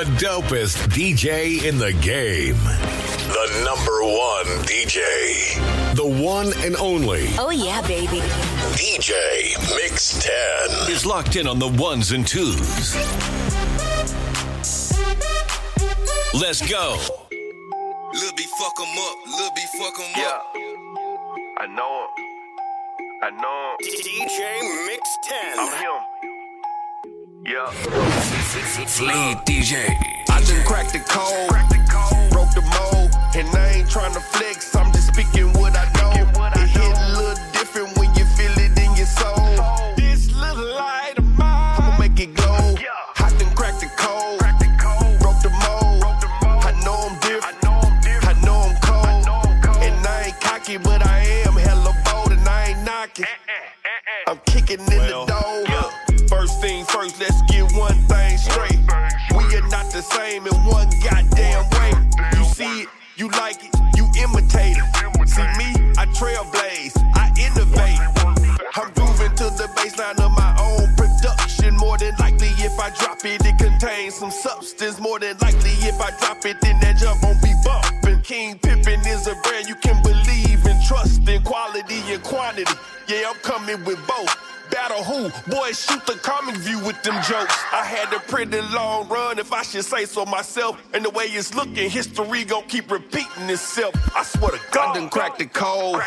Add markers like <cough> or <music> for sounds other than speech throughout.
The dopest DJ in the game. The number one DJ. The one and only Oh, yeah, baby. DJ Mixx Tenn. is locked in on the ones and twos. Let's go. Lil B fuck 'em up, Lil B fuck 'em Yeah. up. I know him. I know him. DJ Mixx Tenn. I'm him. Yeah. Fleet DJ. I done cracked the code, broke the mold, and I ain't tryna flex. I'm just speaking what I know. It hit a little different when you feel it in your soul. This little light of mine, I'ma make it glow. I done cracked the code, broke the mold. I know I'm different. I know I'm cold, and I ain't cocky, but I am hella bold, and I ain't knocking. Eh, eh, eh, I'm kicking in the door. We are not the same in one goddamn way. You see it, you like it, you imitate it. See me, I trailblaze, I innovate. I'm grooving to the baseline of my own production. More than likely, if I drop it, it contains some substance. More than likely, if I drop it, then that jump won't be bumping. King Pippin is a brand you can believe and trust in quality and quantity. Yeah, I'm coming with both. Battle who? Boys, shoot the comic view with them jokes. I had a pretty long run, if I should say so myself. And the way it's looking, history gon' keep repeating itself. I swear to God, I done cracked the code,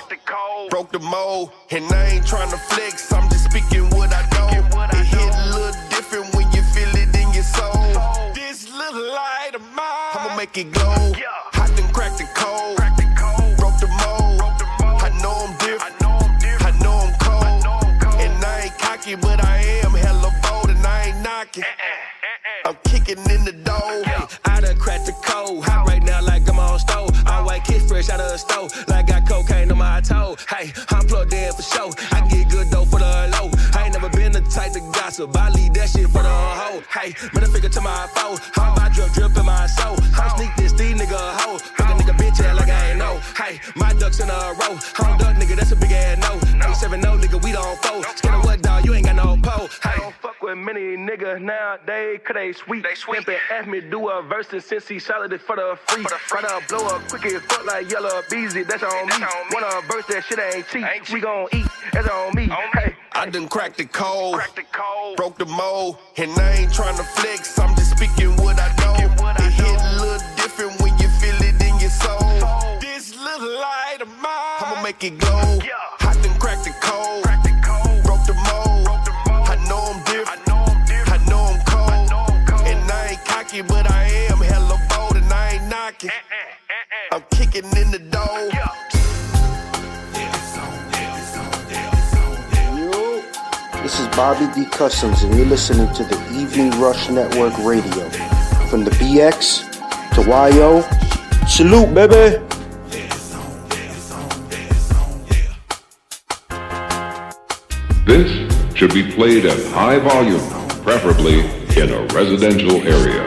broke the mold, and I ain't tryna flex. I'm just speaking what I know. It hit a little different when you feel it in your soul. This little light of mine, I'ma make it glow. I done cracked the code, broke cocky, but I am hella bold, and I ain't knocking. I'm kicking in the door. I done cracked the code. Hot right now like I'm on stove. All white kiss fresh out of the stove. Like I got cocaine on my toe. Hey, I'm plugged in for show. I get good though for the low. I ain't never been the type to gossip. I leave that shit for the hoe. Hey, middle finger to my foe. How my drip drip in my soul. I'm sneak this these nigga hoe. Fuck a nigga bitch ass like I ain't know. Hey, my ducks in a row. Don't duck nigga, that's a big ass no. 87 no nigga, we don't fold. Scared of what dog, you ain't got no pole. Hey, don't fuck with many niggas nowadays, cause they sweet. They sweet. Pimpin' asked me do a verse and since he solid it for the free. Try to blow up quick as fuck like Yella Beezy, that's on me. Wanna verse that shit ain't cheap. We gon' eat, that's on me. Hey, I done cracked the code, broke the mold, and I ain't tryna flex. I'm just speaking what I know. This light of mine, I'ma make it glow. I done cracked the code, broke the mold. I know I'm different. I know I'm cold, and I ain't cocky, but I am hella bold, and I ain't knocking. Eh, eh, eh, I'm kicking in the door. Yo, this is Bobby D. Customs, and you're listening to the Evening Rush Network Radio. From the BX to YO, salute, baby. This should be played at high volume, preferably in a residential area.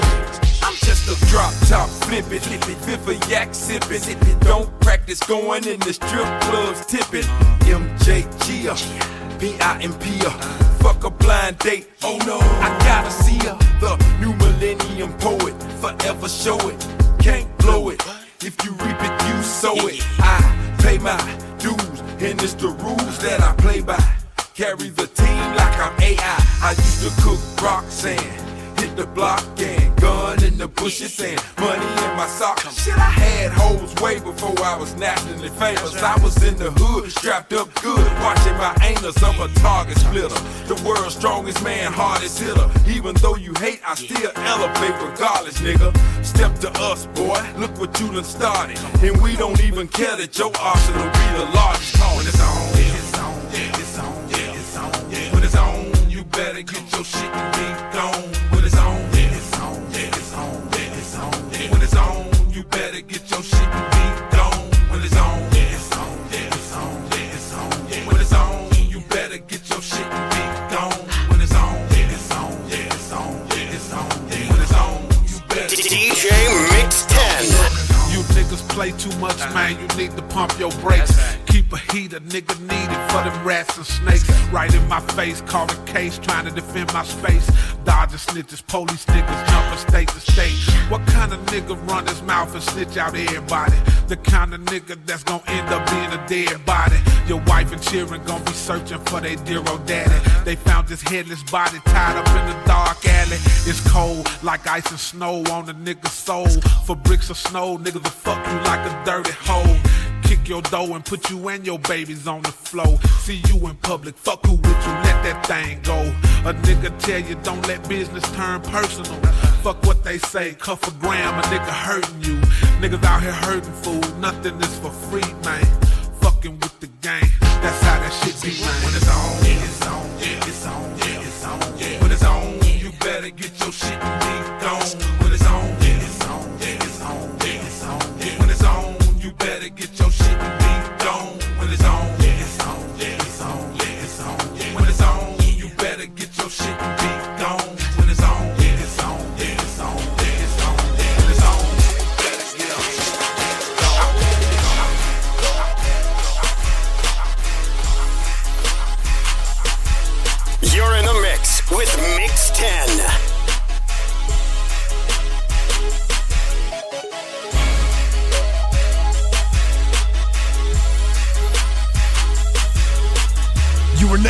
I'm just a drop top flippin', fifth yak sippin', sippin'. Don't practice going in the strip clubs tippin'. MJG, P-I-M-P, uh, uh, fuck a blind date. Oh no, I gotta see her. The new millennium poet, forever show it. Can't blow it. If you reap it, you sow it. I pay my dues, and it's the rules that I play by. Carry the team like I'm AI. I used to cook Roxanne. Hit the block and gun in the bushes and money in my sock. Shit, I had hoes way before I was nationally famous. I was in the hood, strapped up good, watching my anus of a target splitter. The world's strongest man, hardest hitter. Even though you hate, I still elevate regardless, nigga. Step to us, boy. Look what you done started. And we don't even care that your arsenal be the largest. It's on, better get your shit and be gone. When it's on, it's on, it's on, it's on. When it's on, you better get your shit and be gone. When it's on, it's on, it's on, it's on. When it's on, you better get your shit and be gone. When it's on, it's on, it's on, it's on. When it's on, you better. DJ Mixx Tenn. You niggas play too much, man. You need to pump your brakes. Keep a heater, nigga needed for them rats and snakes. Right in my face, call the case, trying to defend my space. dodging snitches, police niggas jumping state to state. What kind of nigga run his mouth and snitch out everybody? The kind of nigga that's gonna end up being a dead body. Your wife and children gonna be searching for their dear old daddy. They found his headless body tied up in the dark alley. It's cold like ice and snow on a nigga's soul. For bricks of snow, niggas will fuck you like a dirty hoe your dough and put you and your babies on the floor. See you in public, fuck who with you, let that thing go. A nigga tell you don't let business turn personal. Fuck what they say, cuff a gram, a nigga hurting you. Niggas out here hurting food, nothing is for free, man. Fucking with the game, that's how that shit be, man. When it's on, it's on, it's on, it's on. When it's on, you better get your shit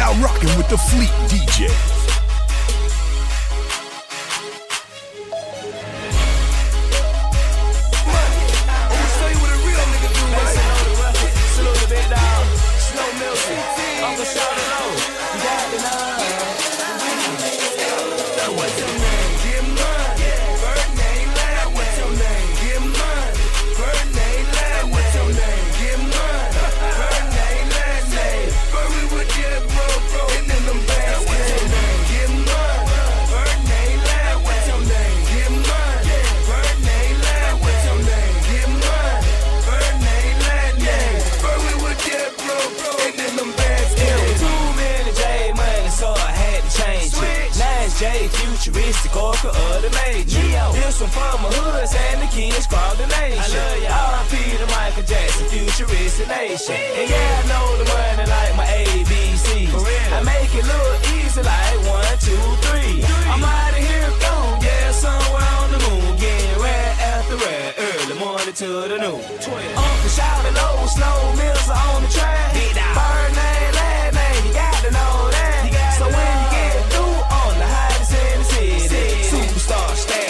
now rocking with the Fleet DJ. Futuristic, Orca of the major. This one from my hoods and the kids called the nation. I love y'all. RP to Michael Jackson, futuristic nation. And yeah, I know the money like my ABC. I make it look easy like one, two, three. I'm out of here, gone, yeah, somewhere on the moon. Getting red after red, early morning to the noon. Uncle shout oh, low, snow mills are on the track. Bird name, lad name, you got to know that. So when you get city, superstar status,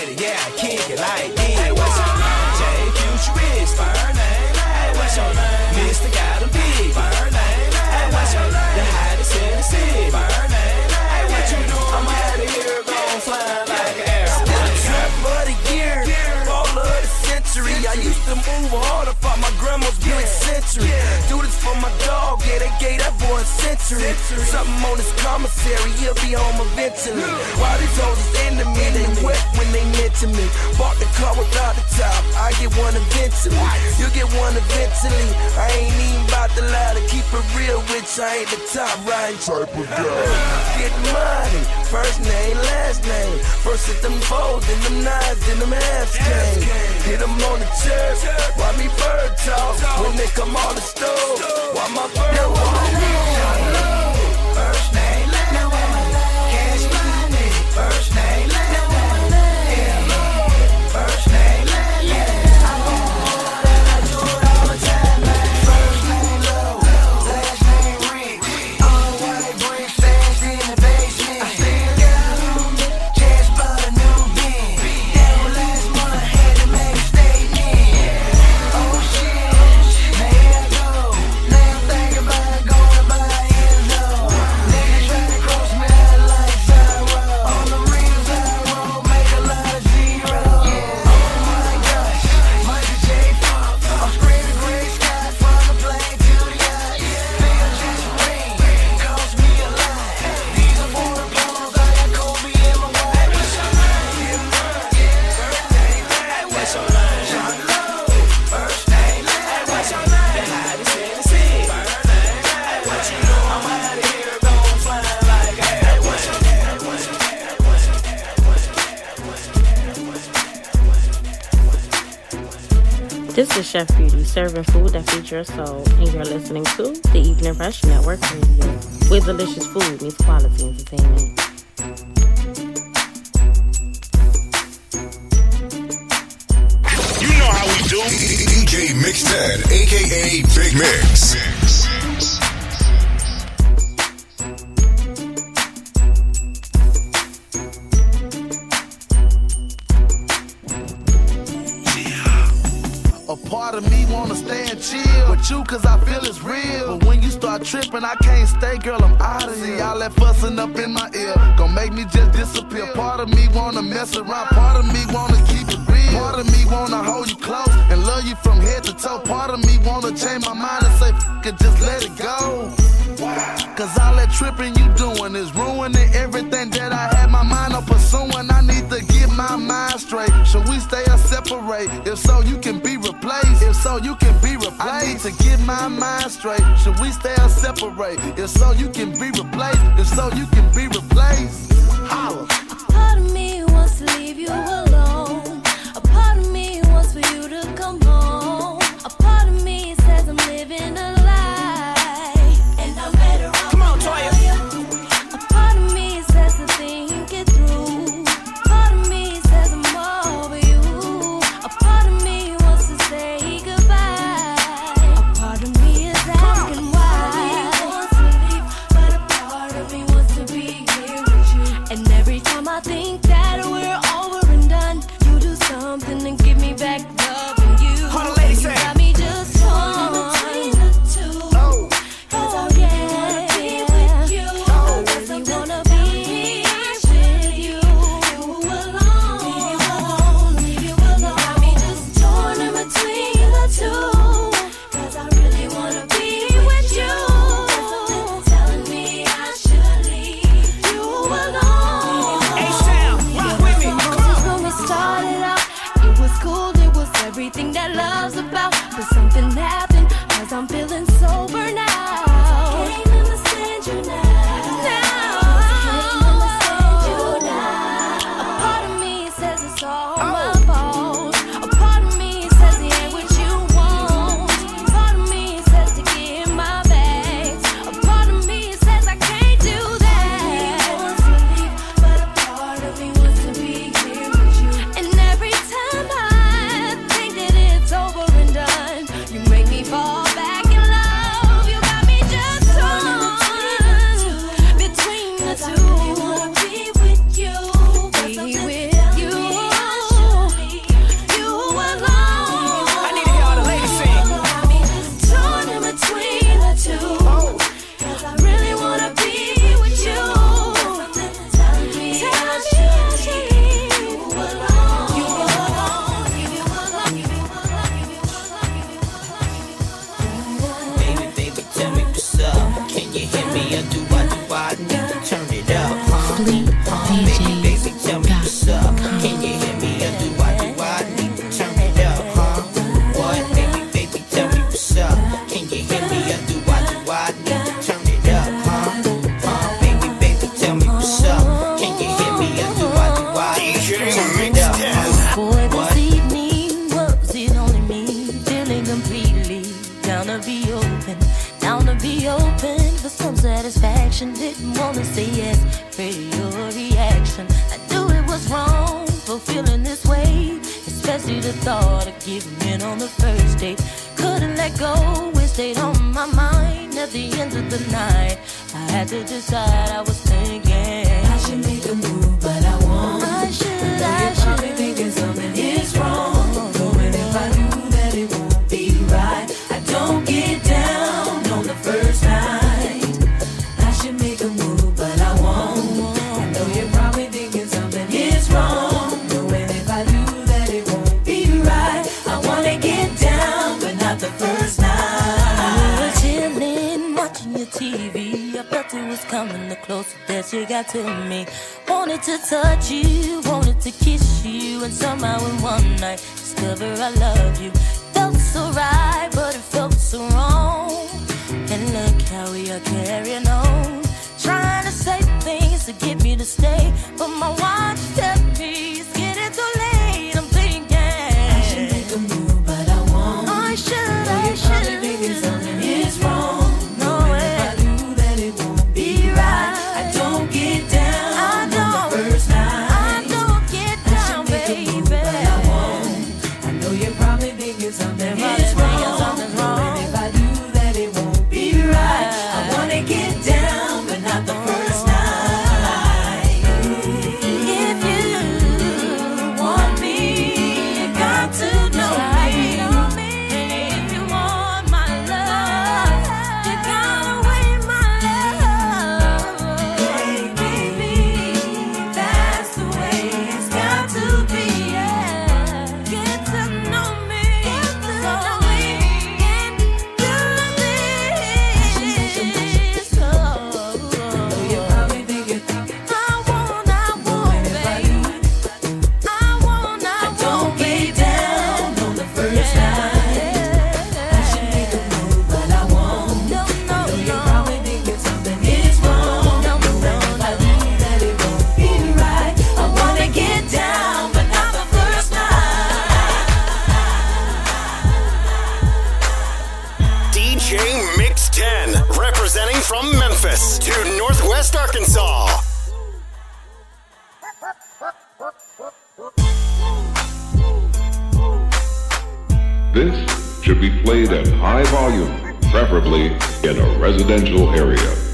century. I used to move hard up on my grandma's Buick Century. Do this for my dog, yeah, they gave that boy a century. Something on his commissary, he'll be home eventually. While these hoes is me, they wet when they mention me. Bought the car without the top, I get one eventually. You get one eventually. I ain't even about to lie to keep it real with you. I ain't the top riding type of <laughs> guy. Get money, first name, last name. First hit them fours, then them nines, then them halves came. Hit them on the chest, while me bird talk. When they come on the stove, while my bird walk. Chef Beauty, serving food that feeds your soul. And you're listening to the Evening Rush Network Radio, where delicious food meets quality entertainment. You know how we do. DJ Mixed aka Big Mix. Mix. stay chill. With you, cause I feel it's real. But when you start tripping, I can't stay, girl, I'm out of here. All that fussing up in my ear, gon' make me just disappear. Part of me wanna mess around, part of me wanna keep it real. Part of me wanna hold you close and love you from head to toe. Part of me wanna change my mind and say, fuck it, just let it go. Cause all that tripping you doing is ruining everything that I had my mind on pursuing. I need to get my mind straight. Should we stay or separate? If so, you so you can be replaced. I need to get my mind straight. Should we stay or separate? If so, you can be replaced. If so, you can be was coming, the closer that you got to me. Wanted to touch you, wanted to kiss you, and somehow in one night discover I love you. Felt so right, but it felt so wrong. And look how we are carrying on, trying to say things to get me to stay, but my watch tells me. It's getting too late. at high volume, preferably in a residential area.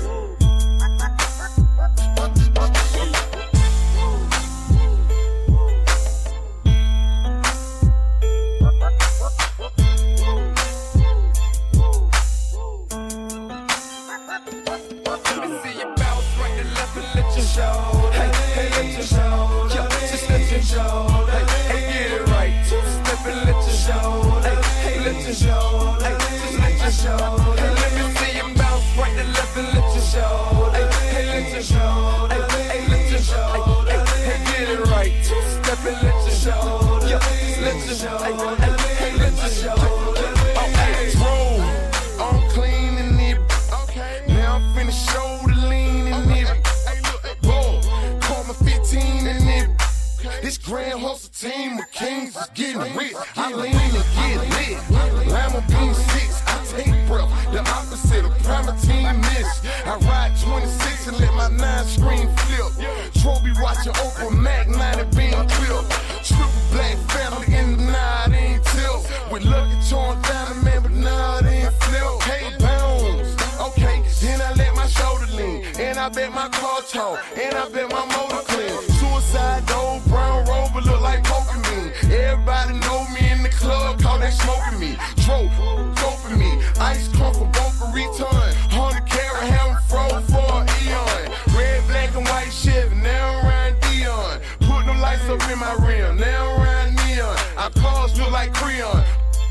Angel like Creon.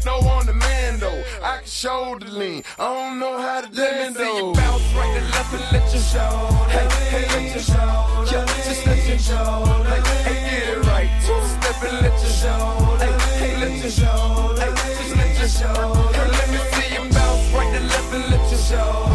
No on the man though, I can shoulder lean. I don't know how to let me see you bounce right and left and let your shoulder hey, hey, let your shoulder lean. just let your shoulder hey, hey, get it right. Two step and let your shoulder hey, hey, let your shoulder lean. just let your shoulder hey, let me see you bounce right and left and let your shoulder.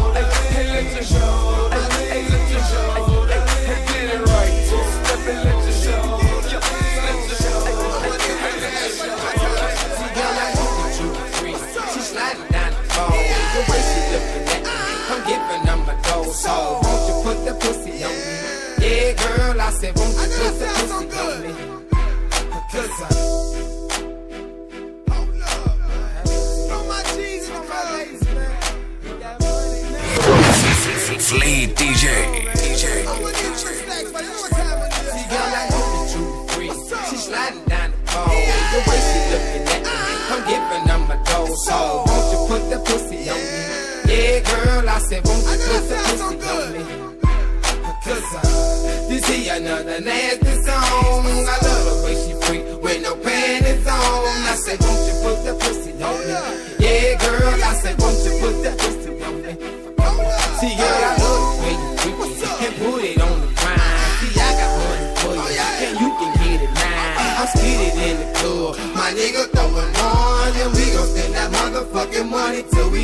I love the way she freak with no panties on. I say, won't you put that pussy on me? Yeah, girl, I say, won't you put that pussy on me? See, girl, I love the way you freak and put it on the grind. See, I got money for you, and you can get it now. I'm skidding in the club, my nigga throwing on, and we gon' spend that motherfucking money till we.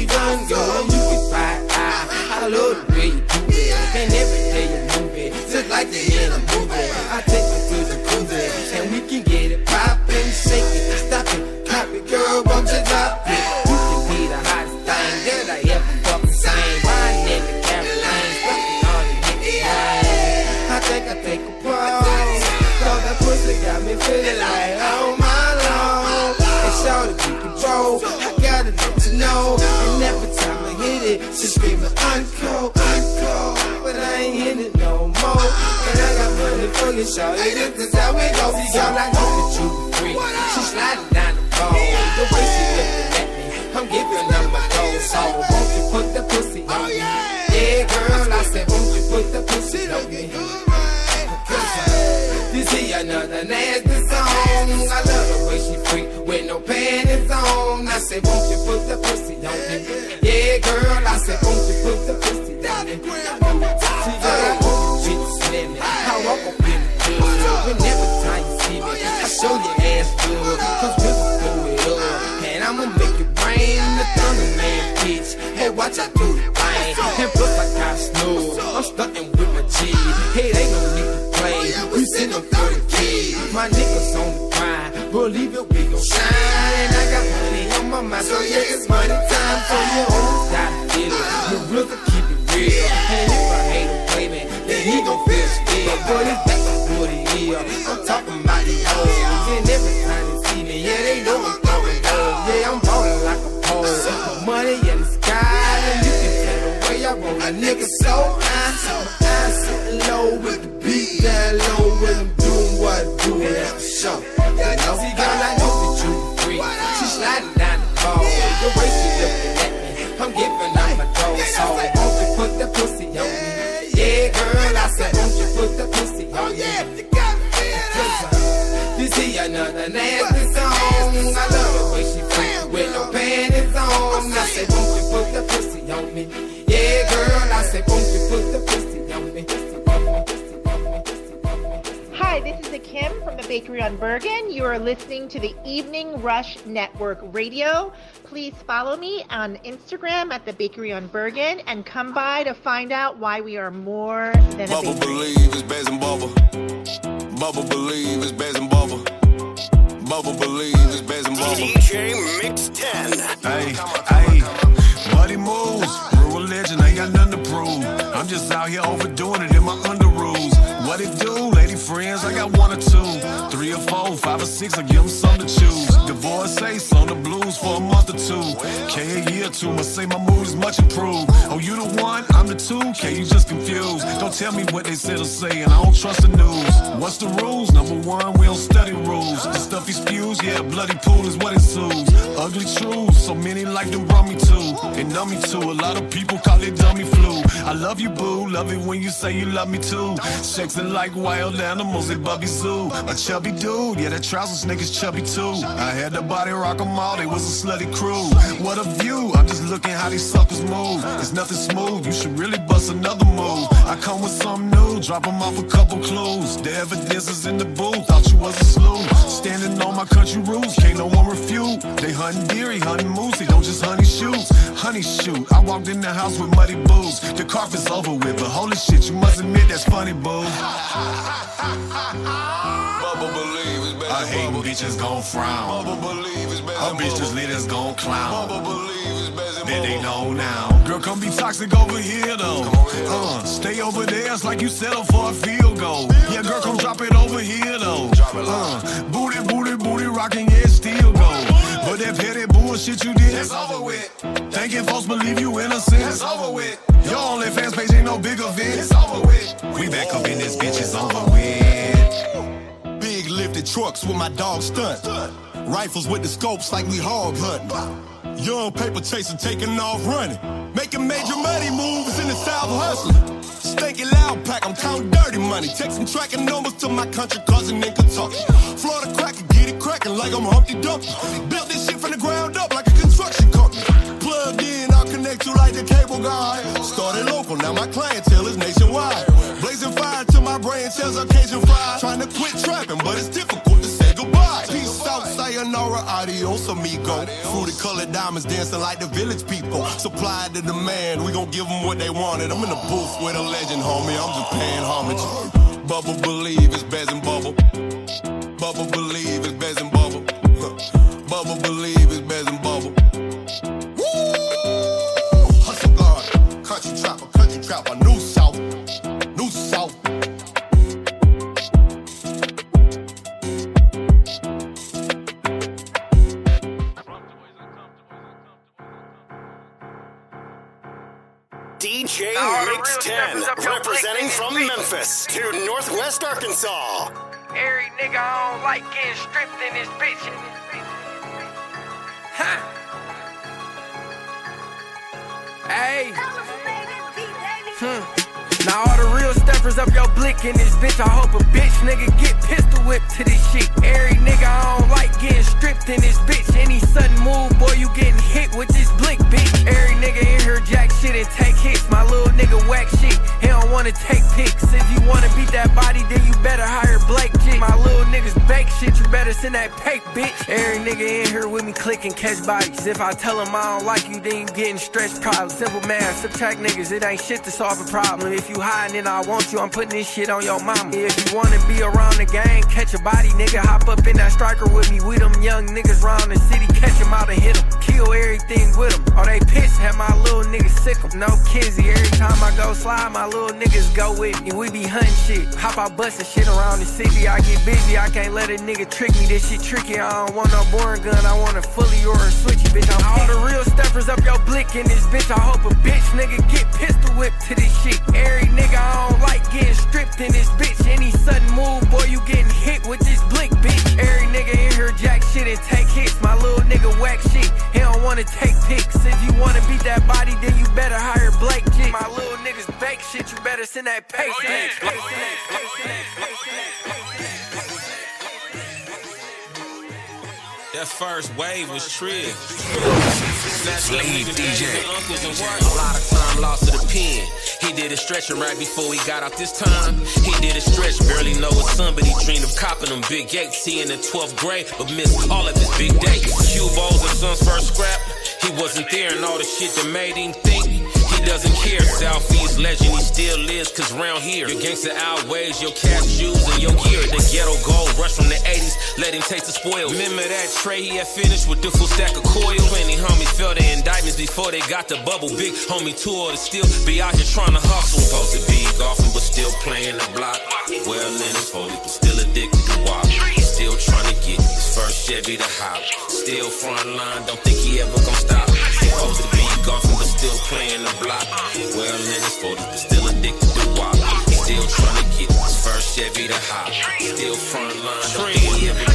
how All I know that you free. She sliding down the road. The way she looking at me, I'm giving her my whole I don't you put Watch out, dude. Way looking at me, I'm giving up my dough. So Kim from the Bakery on Bergen. You are listening to the Evening Rush Network Radio. Please follow me on Instagram at the Bakery on Bergen and come by to find out why we are more than a Bubble believe it's Bez and Bubble. Bubble believe it's Bez and Bubble. Bubble believe it's Bez and Bubble. DJ Mixx Tenn. Hey, hey, buddy moves. Real religion, ain't got nothing to prove. I'm just out here overdoing it in my under rules. What it do, lady friends? I got one or two, three or four, five or six. I give them something to choose. Divorce on the for a month or two. K a year or two, must say my mood is much improved. Oh, you the one, I'm the two. K, you just confused. Don't tell me what they said or say, and I don't trust the news. What's the rules? Number one, we don't study rules. The stuff he spews, yeah, bloody pool is what ensues. Ugly truths, so many like them brought me to, and numb me to. A lot of people call it dummy flu. I love you, boo. Love it when you say you love me too. Sexing like wild animals at Bubby Zoo. A chubby dude, yeah, that trouser snake is chubby too. I had the body rock 'em all, they was slutty crew. What a view, I'm just looking how these suckers move. It's nothing smooth, you should really bust another move. I come with something new, drop 'em off a couple clues. The evidence is in the booth, thought you was a slew. Standing on my country rules, can't no one refute. They hunting deer, hunting moose, he don't just honey shoots. Honey shoot, I walked in the house with muddy boots. The carpet's over with, but holy shit, you must admit that's funny, boo. <laughs> Bubble believe I hate Bubble. bitches gon' frown. Bubble believe it's Bez Her bitch just Bubble. leaders gon' clown. Bubble believe it's Bez and Then they know now. Girl, come be toxic over here though. Uh, stay over there, it's like you settle for a field goal. Yeah, girl, come drop it over here though. Uh, booty, booty, booty, rocking, yeah, still go. But that petty bullshit you did, it's over with. Thinking folks believe you innocent, it's over with. Your only fans page ain't no big event, it's over with. We back up in this bitch, it's over with. Lifted trucks with my dog stunt. Rifles with the scopes like we hog hunting. Young paper chaser taking off running. Making major money moves in the South hustling. Stanky loud pack, I'm counting dirty money. Some tracking numbers to my country cousin in Kentucky. Florida cracker, get it cracking like I'm Humpty Dumpty. Built this shit from the ground up like a construction company. Plugged in, I'll connect you like the cable guy. Started local, now my clientele is nationwide. Blazing fire to my brain cells, occasion fry. Trying to quit trapping, but it's difficult to say goodbye. Peace out, sayonara, adios, amigo. Fruity colored diamonds dancing like the village people. Supply to demand, we gon' give them what they wanted. I'm in the booth with a legend, homie. I'm just paying homage. Bubble believe it's Bez and Bubble. Bubble believe it's Bez and Bubble. Bubble believe it's Bez and Bubble. Hustle guard, country trapper, country trapper, DJ All Mixx Tenn, steppers up your representing from Memphis to Northwest Arkansas. Every nigga I don't like getting stripped in this bitch. Ha! Hey. Hmm. Now all the real steppers up your blick in this bitch. I hope a bitch nigga get pistol whipped to this shit. Every nigga I don't like getting stripped in this bitch. Any sudden move, boy, you getting hit with this blick, bitch. Every nigga in here jack shit and take hits. My little nigga whack shit. He don't wanna take pics. If you wanna beat that body, then you better hire Blake Jig. My little niggas fake shit, you better send that pape, bitch. Every nigga in here with me clicking catch bodies. If I tell them I don't like you, then you getting stretched problems. Simple math, subtract niggas, it ain't shit to solve a problem. If you hiding and I want you, I'm putting this shit on your mama. If you wanna be around the gang, catch a body, nigga, hop up in that striker with me. We them young niggas round the city, catch catch 'em out and hit 'em. Kill everything with 'em. Or they pissed, have my little niggas sick 'em. No kizzy, every time I go slide, my little niggas go with me. We be hunting shit. Hop out busting shit around the city. I get busy, I can't let a nigga trick me. This shit tricky. I don't want no boring gun, I want a fully or a switchy, bitch. I'm all the real steppers up your blick in this bitch. I hope a bitch nigga get pistol whipped to this shit. Every nigga I don't like getting stripped in this bitch. Any sudden move, boy, you getting hit with this blick, bitch. Every nigga in here jack shit and take hits. My little nigga whack shit. He don't wanna take pics. If you wanna beat that body, then you better hire Blake G. My little niggas bake shit, you better send that pay That first wave was trill. Lead DJ. A lot of time lost to the pen. He did a stretching right before he got out this time. He did a stretch, barely know his son, but he dreamed of copping them big gates. He in the 12th grade, but missed all of his big dates. Cue balls and son's first scrap. He wasn't there and all the shit that made him think doesn't care. Southeast legend, he still lives, cause round here, your gangster outweighs your cash shoes and your gear. The ghetto gold rush from the 80s, let him taste the spoils. Remember that tray he had finished with the full stack of coil? Plenty homies felt the indictments before they got the bubble. Big homie tour to still be out here trying to hustle. Supposed to be golfing, but still playing the block. Well in his 40s, but still addicted to walk. Still trying to get his first Chevy to hop. Still front line, don't think he ever gonna stop. Supposed to be golfing, but still playing the block. Well in his 40s, but still addicted to walk. Still trying to get his first Chevy to hop. Still front line, don't think he ever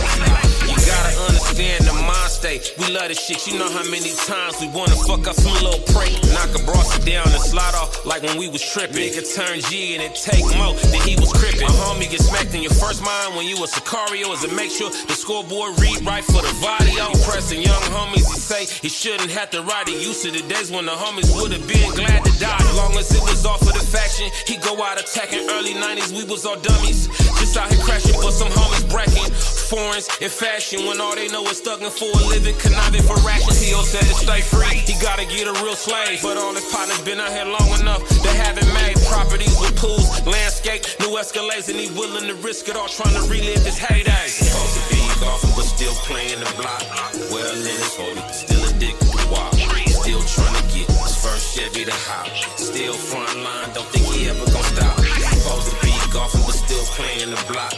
state. We love this shit. You know how many times we wanna fuck up some little prey. Knock a bros down and slide off like when we was tripping. Nigga turn G and it take more than he was crippin'. A homie get smacked in your first mind when you a Sicario is to make sure the scoreboard read right for the video. Pressing young homies, he say he shouldn't have to ride it. Used to the days when the homies would have been glad to die. As long as it was all for the faction, he go out attacking. Early 90s, we was all dummies. Just out here crashing, but some homies bracking. Foreigns in fashion when all they know is thugging for a living, conniving for rations. He said to stay free, he gotta get a real slave. But all his partners been out here long enough, they haven't made properties with pools, landscape, new Escalades, and he willing to risk it all trying to relive his heyday. Supposed to be golfing, but still playing the block. Well in his 40s, still addicted to walk. Still trying to get his first Chevy to hop. Still front line, don't think he ever gonna stop. Supposed to be golfing, but still playing the block.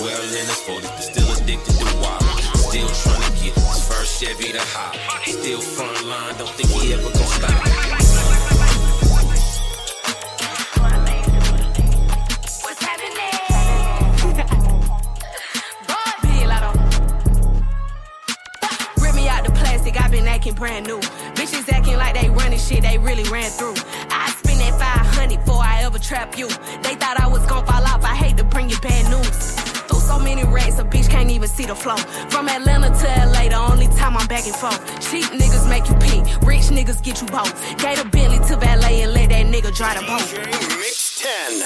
Well in his 40s, Chevy to hop. Still front line, don't think he ever gonna stop. Rip me out the plastic, i been acting brand new. Bitches acting like they running shit they really ran through. I spend that 500 before I ever trap you. They thought I bitch can't even see the flow. From Atlanta to LA, the only time I'm back and forth. Cheap niggas make you pee, rich niggas get you both. Gave a Bentley to valet and let that nigga drive the boat. Mixx Tenn.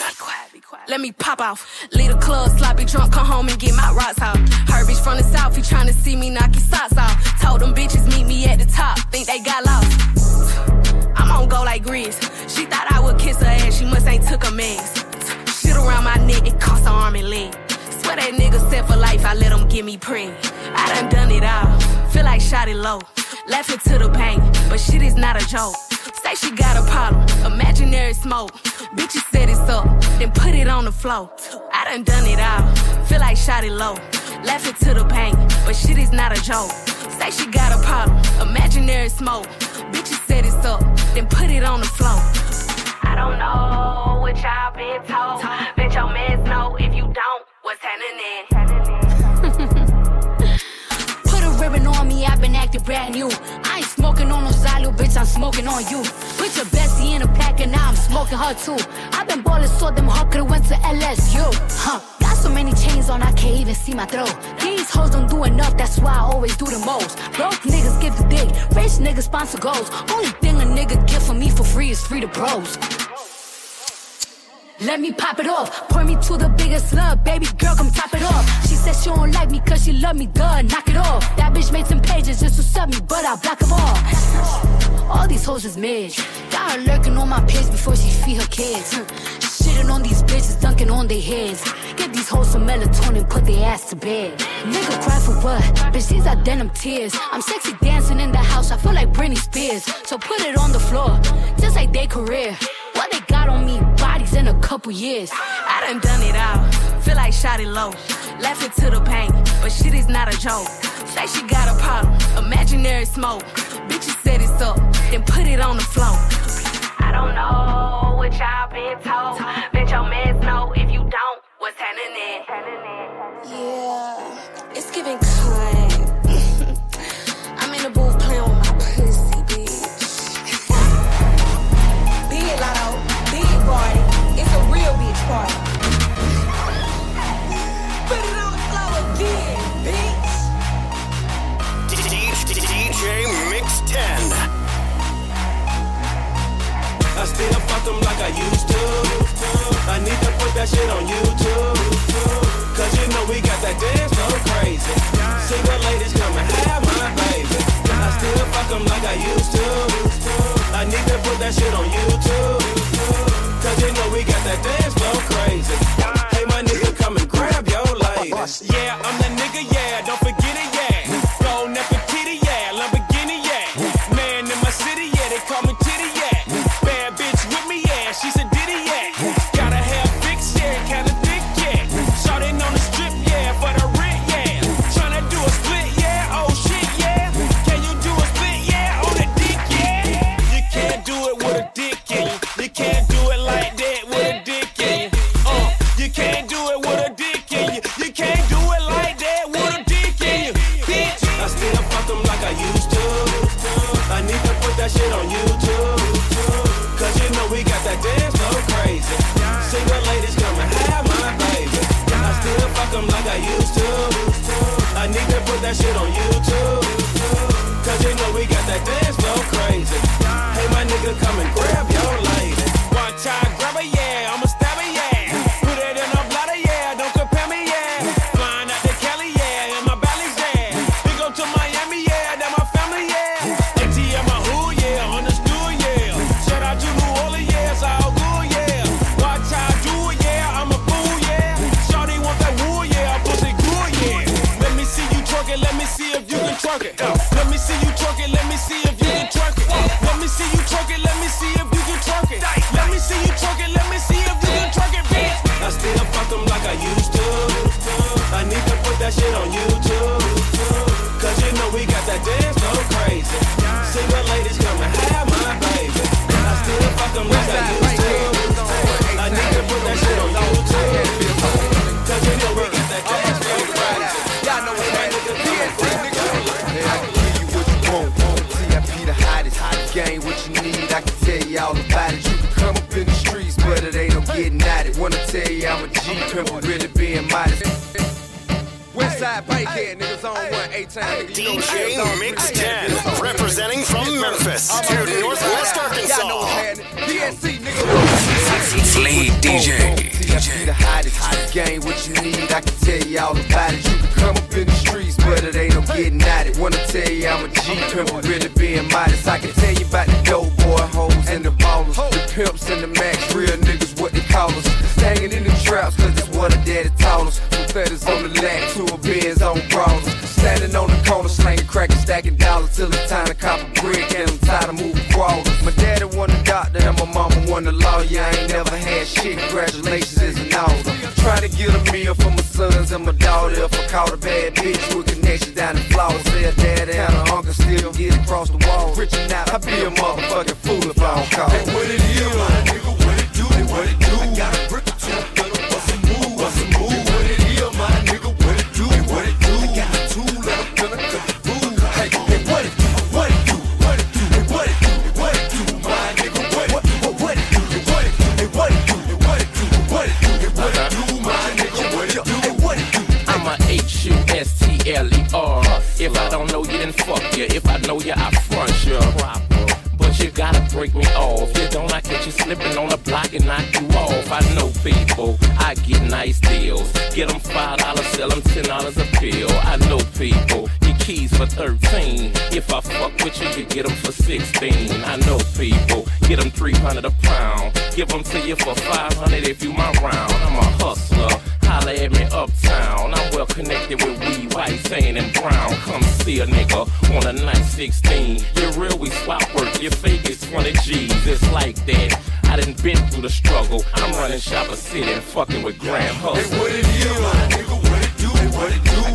Let me pop off. Leave the club, sloppy drunk, come home and get my rocks off. Her bitch from the south, he tryna see me knock his socks off. Told them bitches meet me at the top, think they got lost. I'm on go like Grizz. She thought I would kiss her ass, she must ain't took a mess. Shit around my neck, it cost her arm and leg. Swear that nigga set for life, I let him get me preg. I done done it all, feel like shot it low. Laughing to the pain, but shit is not a joke. Say she got a problem, imaginary smoke. Bitches set it up, then put it on the floor. I done done it all, feel like shot it low. Laughing to the pain, but shit is not a joke. Say she got a problem, imaginary smoke. Bitches set it up, then put it on the floor. I don't know what y'all been told. <laughs> Put a ribbon on me, I've been acting brand new. I ain't smoking on no silo, bitch, I'm smoking on you. Put your bestie in a pack and now I'm smoking her too. I've been ballin' so them hard could've went to LSU. Huh. Got so many chains on, I can't even see my throat. These hoes don't do enough, that's why I always do the most. Broke niggas give the dick, rich niggas sponsor goals. Only thing a nigga get from me for free is free to bros. Let me pop it off. Pour me to the biggest love, baby girl, come top it off. She said she don't like me cause she love me, duh, knock it off. That bitch made some pages just to sub me, but I block them all. All these hoes is mid. Got her lurking on my page before she feed her kids. Shitting on these bitches, dunking on their heads. Get these hoes some melatonin, put their ass to bed. Nigga cry for what? Bitch, these are denim tears. I'm sexy dancing in the house, I feel like Britney Spears. So put it on the floor, just like their career. What they got on me, in a couple years. I done done it all. Feel like shot it low. Laughing to the pain, but shit is not a joke. Say she got a problem, imaginary smoke. Bitches set it up, then put it on the floor. I don't know what y'all been told. Bet your mans know if you don't, what's happening. Yeah, it's giving kind. part. Put it on the again, bitch. DJ Mixx Tenn. I still fuck them like I used to. I need to put that shit on YouTube. Cause you know we got that dance so crazy. Single ladies come and have my baby. I still fuck them like I used to. I need to put that shit on YouTube you know we got that dance floor crazy. Hey, my nigga, come and grab your lady. Yeah, I'm that nigga, yeah, don't green and brown. Come see a nigga on a 916. You're real, we swap work. Your fake is 20 G's. It's like that. I done been through the struggle. I'm running shop a city and fucking with Grand Hustle. Hey, what it it is, nigga, what it do, Hey, what it do.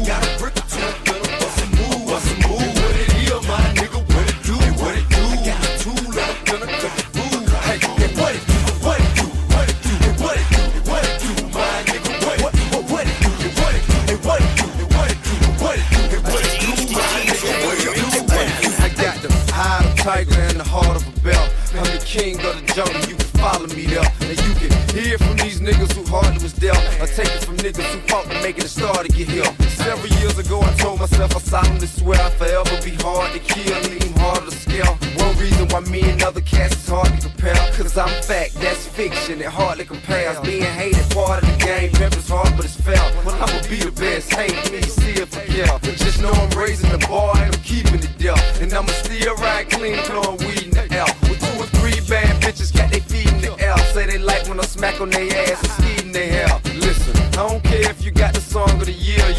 niggas who fought to make it a star to get here. Several years ago, I told myself I solemnly swear I'd forever be hard to kill, even harder to scale. One reason why me and other cats is hard to compare, cause I'm fact, that's fiction, it hardly compares. Being hated, part of the game, reference hard, but it's fair. Well, I'ma be the best, hate me, see it for yeah. But just know I'm raising the bar and I'm keeping it there. And I'ma still right clean, blowing weed in the air. With two or three bad bitches, got they feet in the air. Say they like when I smack on their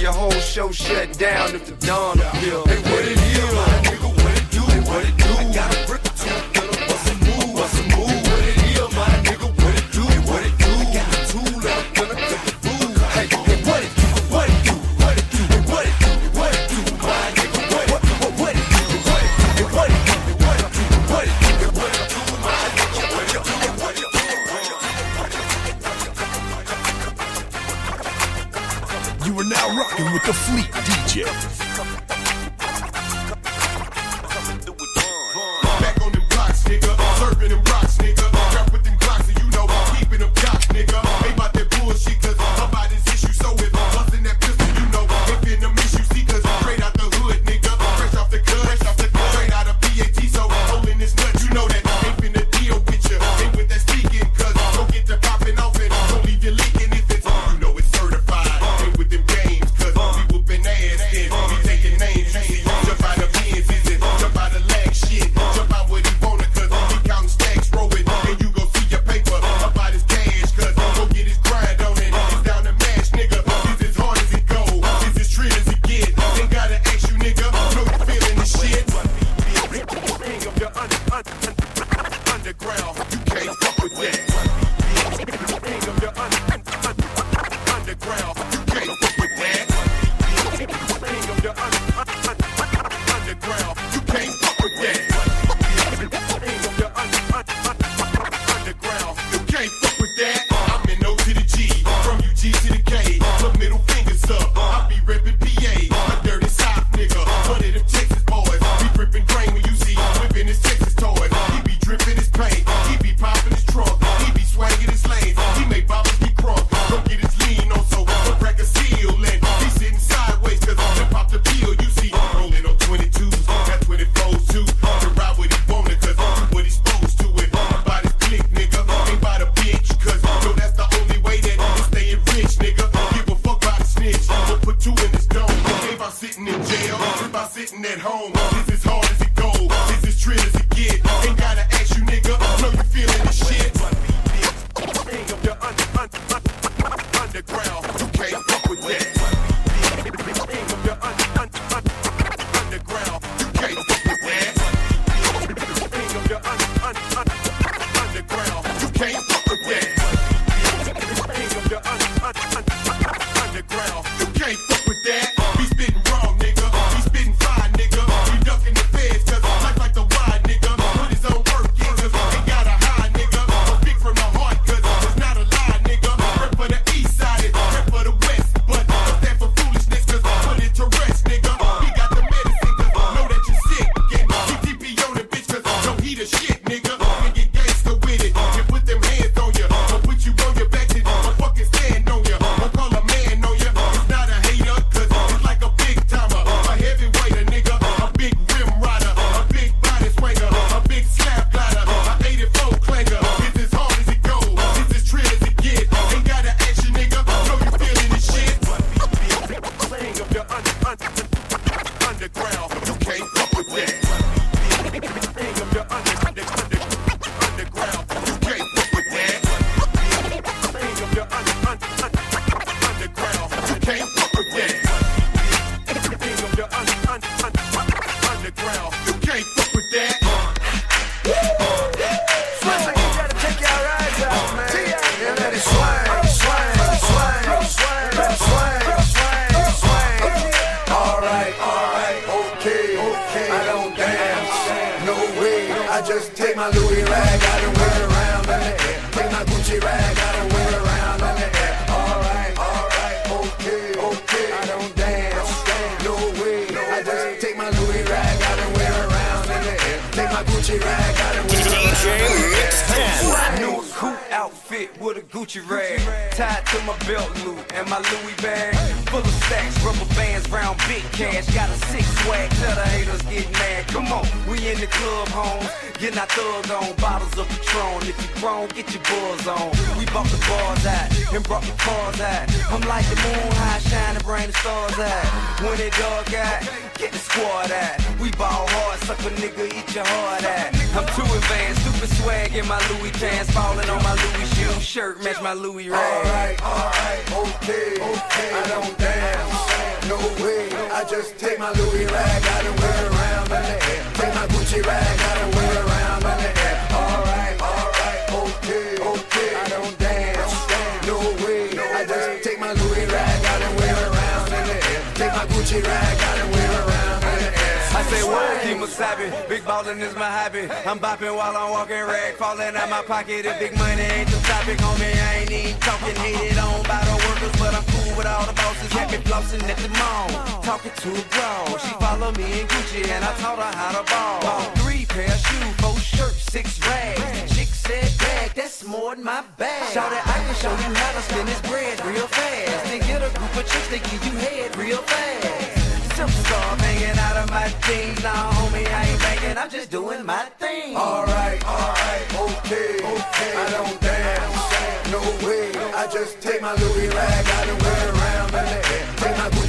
your whole show shut down if the dawn appear. They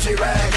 Take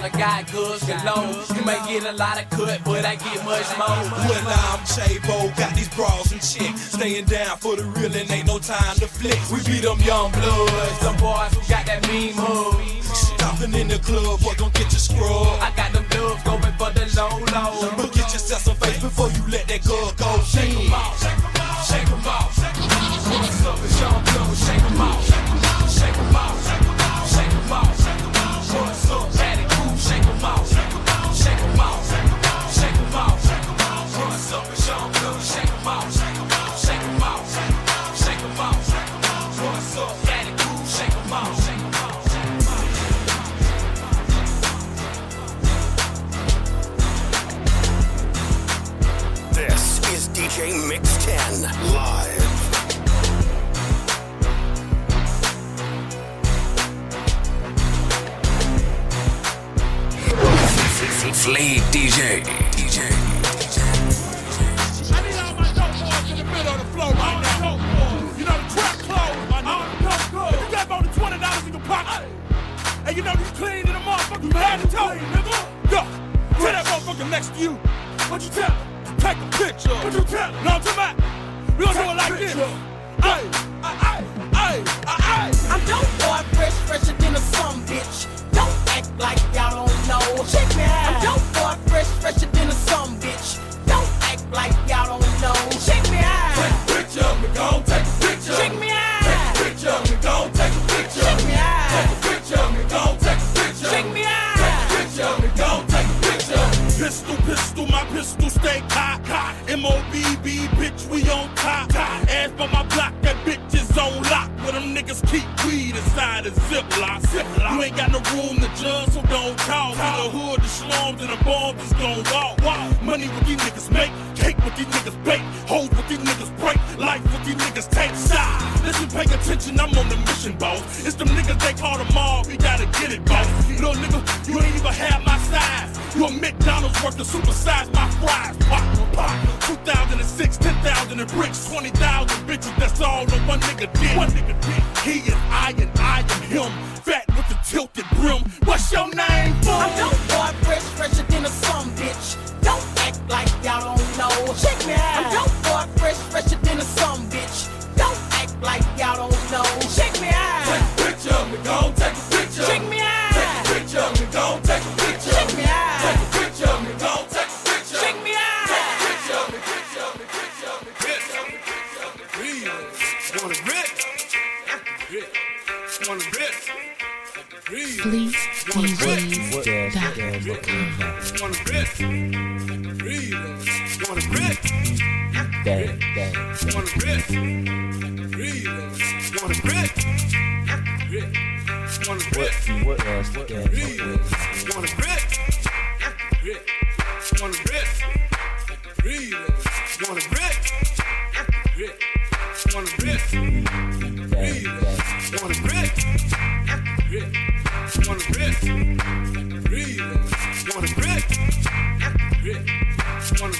Paul, I got goods galore. You may get a lot of cut, but I get much more. Well, I'm J-Bo, got these bras and chicks. Staying down for the real and ain't no time to flex. We be them young bloods, them boys who got that mean move. Stopping in the club, boy, gon' get your scrub. I got them dubs going for the low low. But get yourself some face before you let that girl go. Shake 'em out, shake 'em out, shake 'em off. What's up, it's Sean Blood, shake 'em out, shake 'em out, DJ Mixx Tenn live. Fleet DJ. DJ. I need all my dope boys in the middle of the floor right now. You know the trap closed, my nigga. If you got more than twenty dollars in your pocket, and you know you clean in the motherfucker, you had to toe, nigga. Yo, tell that motherfucker next to you. What you tell? Take a picture. What you tell? No, I'm talking about. We gonna do it like this. Ay, ay, ay, ay, ay. I'm dope boy, fresh, fresher than a some bitch. Don't act like y'all don't know. Check me out. I'm dope boy, fresh, fresher than a some bitch. Don't act like y'all don't know. Check me out. Take a picture of me, gon' stay cocked. M-O-B-B, bitch, we on top. Ass for my block, that bitch is on lock. Where them niggas keep weed inside a ziplock. You ain't got no room to judge, so don't talk. In the hood, the slums, and the bombs is gon' walk. Money what these niggas make, cake what these niggas bake, hold what these niggas break, life what these niggas take. Side. Listen, pay attention, I'm on the mission, boss. It's them niggas they call the mob, we gotta get it, boss. Little nigga, you ain't even have my size. You a McDonald's worth to supersize my fries. Pop, pop. 2006, 10,000 in bricks, 20,000 bitches, that's all the one nigga did. One nigga did. He and I and I and him. Fat with the tilted brim. What's your name, fool? I'm dope boy, fresh, fresher than a some Check me out. I'm dope boy, fresh, fresher than a some bitch. Don't act like y'all don't rip? What, else? What else? Wanna rip? Rip. Wanna rip? Breathe. Wanna rip? Rip. Wanna rip? Wanna? Rip. Wanna grip? Wanna grip? Wanna?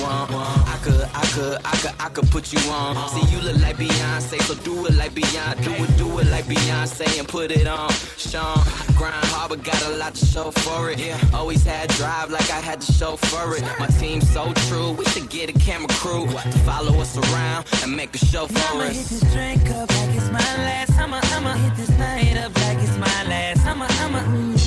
Want. I could, I could, I could, I could put you on. See, you look like Beyonce, so do it like Beyonce. Do it, do it like Beyonce and put it on. Sean, grind hard, but got a lot to show for it. Yeah, always had drive like I had to show for it. My team's so true, we should get a camera crew to follow us around and make a show for I'ma hit us. this drink up like it's my last. I'ma, I'ma hit this night up like it's my last. I'ma, I'ma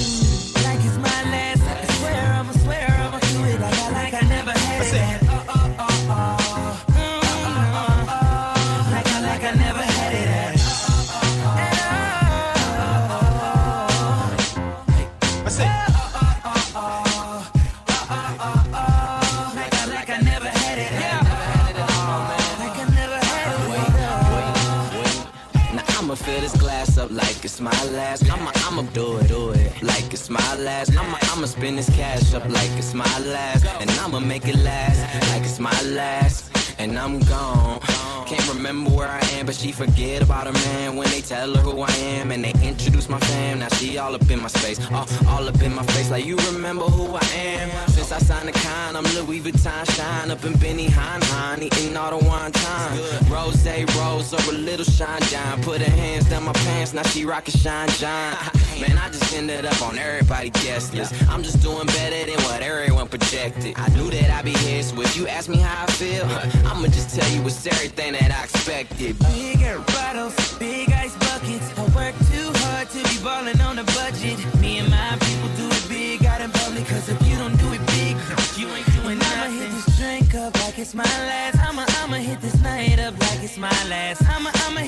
my last. I'ma, I'ma do it, do it like it's my last. I'ma, I'ma spend this cash up like it's my last. And I'ma make it last like it's my last. And I'm gone. Can't remember where I am, but she forget about her man when they tell her who I am and they introduce my fam. Now she all up in my space, all, all up in my face. Like you remember who I am. Since I signed the con, I'm Louis Vuitton shine up in Benny Hine Hine, eating all the wine time. Rose, rose, or a little shine John. Put her hands down my pants, now she rockin' shine John. Man, I just ended up on everybody guest list. I'm just doing better than what everyone projected. I knew that I'd be here, so if you ask me how I feel, I'ma just tell you it's everything that I expected. Bigger bottles, big ice buckets. I work too hard to be ballin' on a budget. Me and my people do it big out in public. Cause if you don't do it big, you ain't doing nothing. I'ma hit this drink up like it's my last. I'ma, I'ma hit this night up like it's my last. I'ma, I'ma,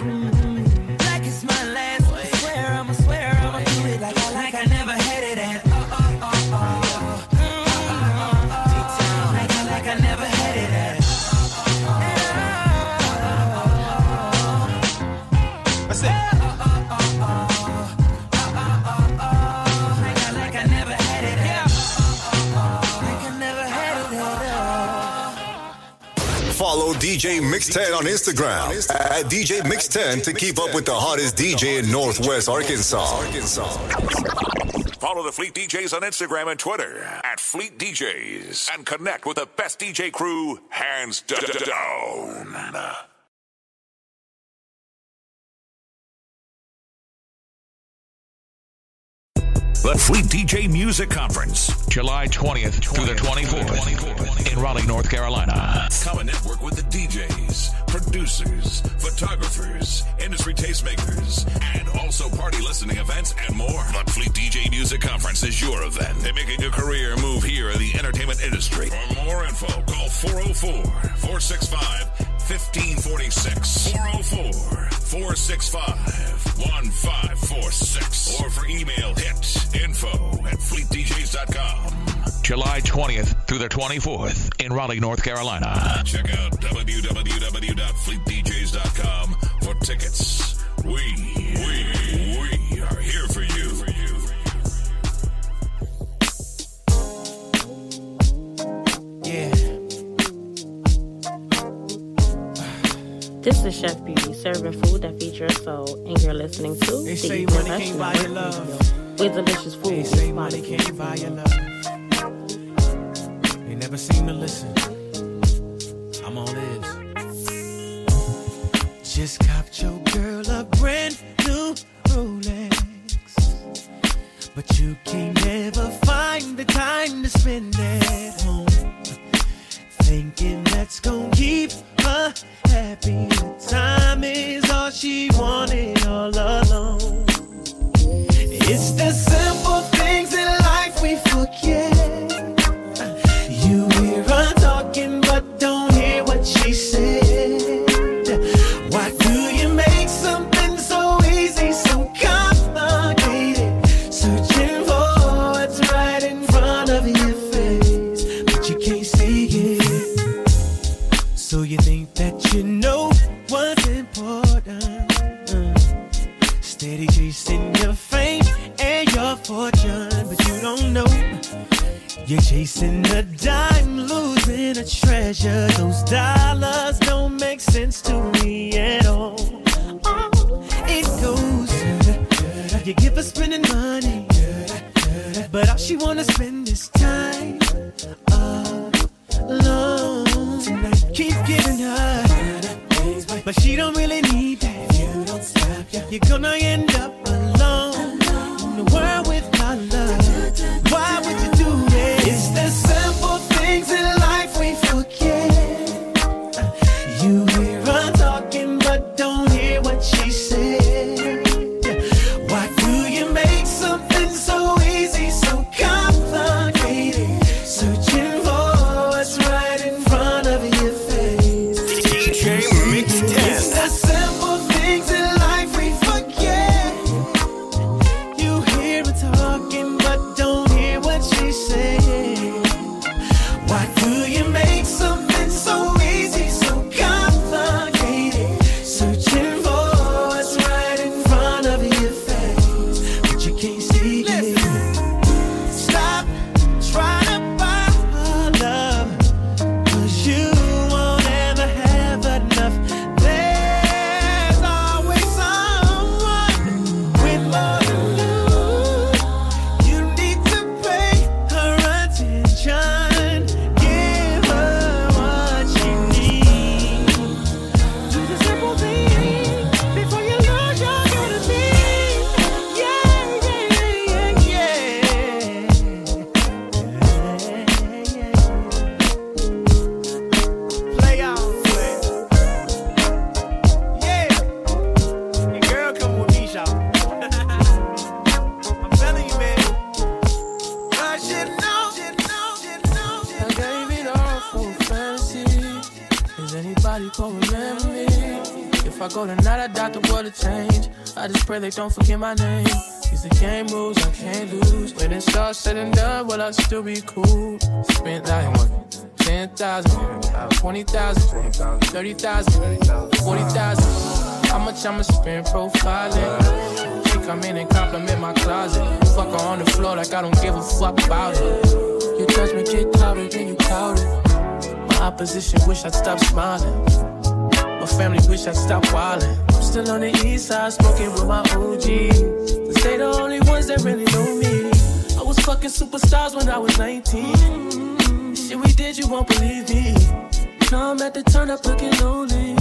like it's my last. I swear, I'ma swear, I'ma do it like I, like I never had it. And DJ Mixx Tenn on Instagram at DJ Mixx Tenn to keep up with the hottest DJ in Northwest Arkansas. Follow the Fleet DJs on Instagram and Twitter at Fleet DJs and connect with the best DJ crew hands down. The Fleet DJ Music Conference, July 20th, through the 24th, in Raleigh, North Carolina. Come and network with the DJs, producers, photographers, industry tastemakers, and also party listening events and more. The Fleet DJ Music Conference is your event. They're making a career move here in the entertainment industry. For more info, call 404 465 1546 404 465 1546 or for email hit info at fleetdjs.com. July 20th through the 24th in Raleigh, North Carolina. Check out www.fleetdjs.com for tickets. We, we This is Chef Beauty, serving food that feeds your soul, and you're listening to they the say money can't buy your love. with delicious food. They say money can't buy your love. They never seem to listen. I'm on this. Just copped your girl a brand new Rolex, but you can never find the time to spend it. opposition wish I'd stop smiling. My family wish I'd stop wildin'. I'm still on the east side, smoking with my OGs. They they the only ones that really know me. I was fucking superstars when I was 19. Shit, we did, you won't believe me. Now I'm at the turn up looking lonely.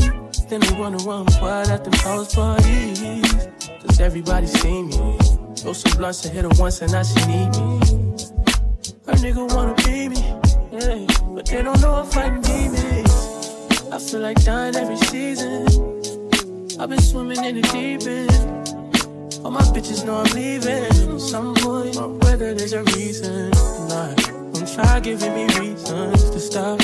Then they wonder why I'm quiet at them house parties. Cause everybody see me. Throw some blunts and hit her once and now she need me. Her nigga wanna be me. Yeah. They don't know if I need it. I feel like dying every season. I've been swimming in the deep end. All my bitches know I'm leaving. Some point, whether there's a reason or not. Don't try giving me reasons to stop.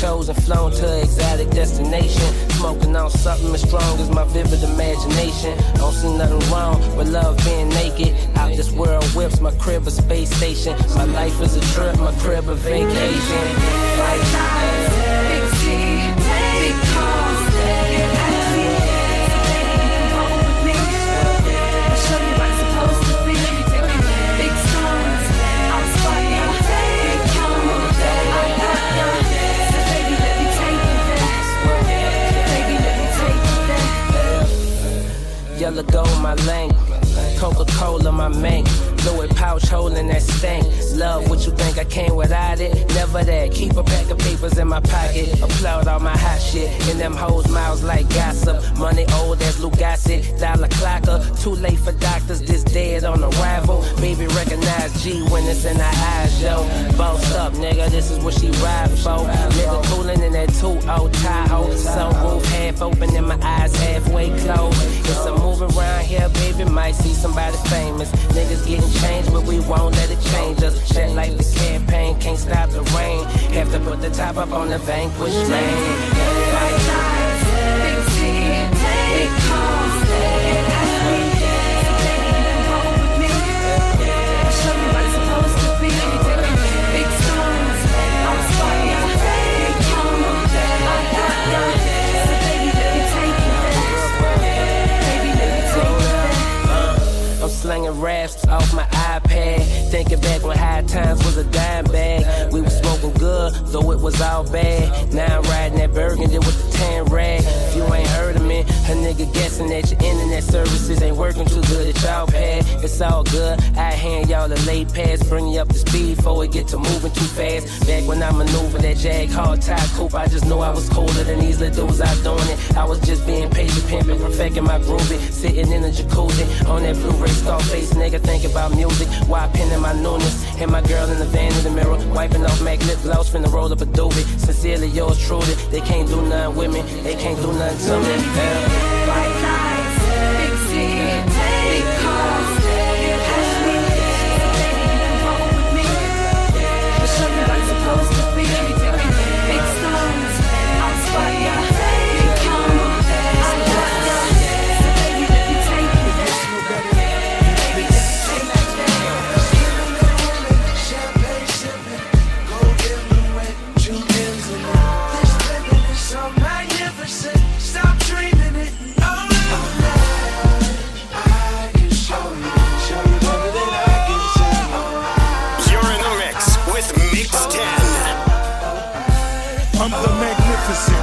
chose and flown to exotic destination. Smoking on something as strong as my vivid imagination. Don't see nothing wrong with love being naked. Out this world whips, my crib a space station. My life is a trip, my crib a vacation. Like, yellow gold, my length. Coca Cola, my main. Louis pouch holding that stank. Love what you think I came without it? Never that. Keep a pack of papers in my pocket. Applaud all my hot shit. In them hoes' mouths like gossip. Money old as Lugassi. Dollar clocker. Too late for doctors. This dead on arrival. Baby recognize G when it's in her eyes, yo. Boss up, nigga. This is what she ride for. Nigga cooling in that 2 0 Tahoe. Sunroof half open and my eyes halfway closed. It's a move around here, baby. Might see somebody famous. Niggas getting changed, but we won't let it change us. Like the campaign, can't stop the rain. Have to put the top up on the slinging raps off my iPad. Thinking back when high times was a dime bag. We was smoking good, though it was all bad. Now I'm riding that burgundy with the tan rag. If you ain't heard of me, a nigga guessing that your internet services ain't working too good at y'all pad. It's all good. I hand y'all a late pass, bring you up to speed before it get to moving too fast. Back when I maneuvered that Jag hard tie coupe, I just know I was colder than these little dudes out doing it. I was just being patient, pimping, perfecting my groovy. Sitting in a jacuzzi on that Blu-ray star face, nigga, thinking about music. Why pinning my newness? And my girl in the van in the mirror, wiping off Mac lip gloss, finna roll up a doobie. Sincerely yours truly, they can't do nothing with me, they can't do nothing to me. Yeah. Stop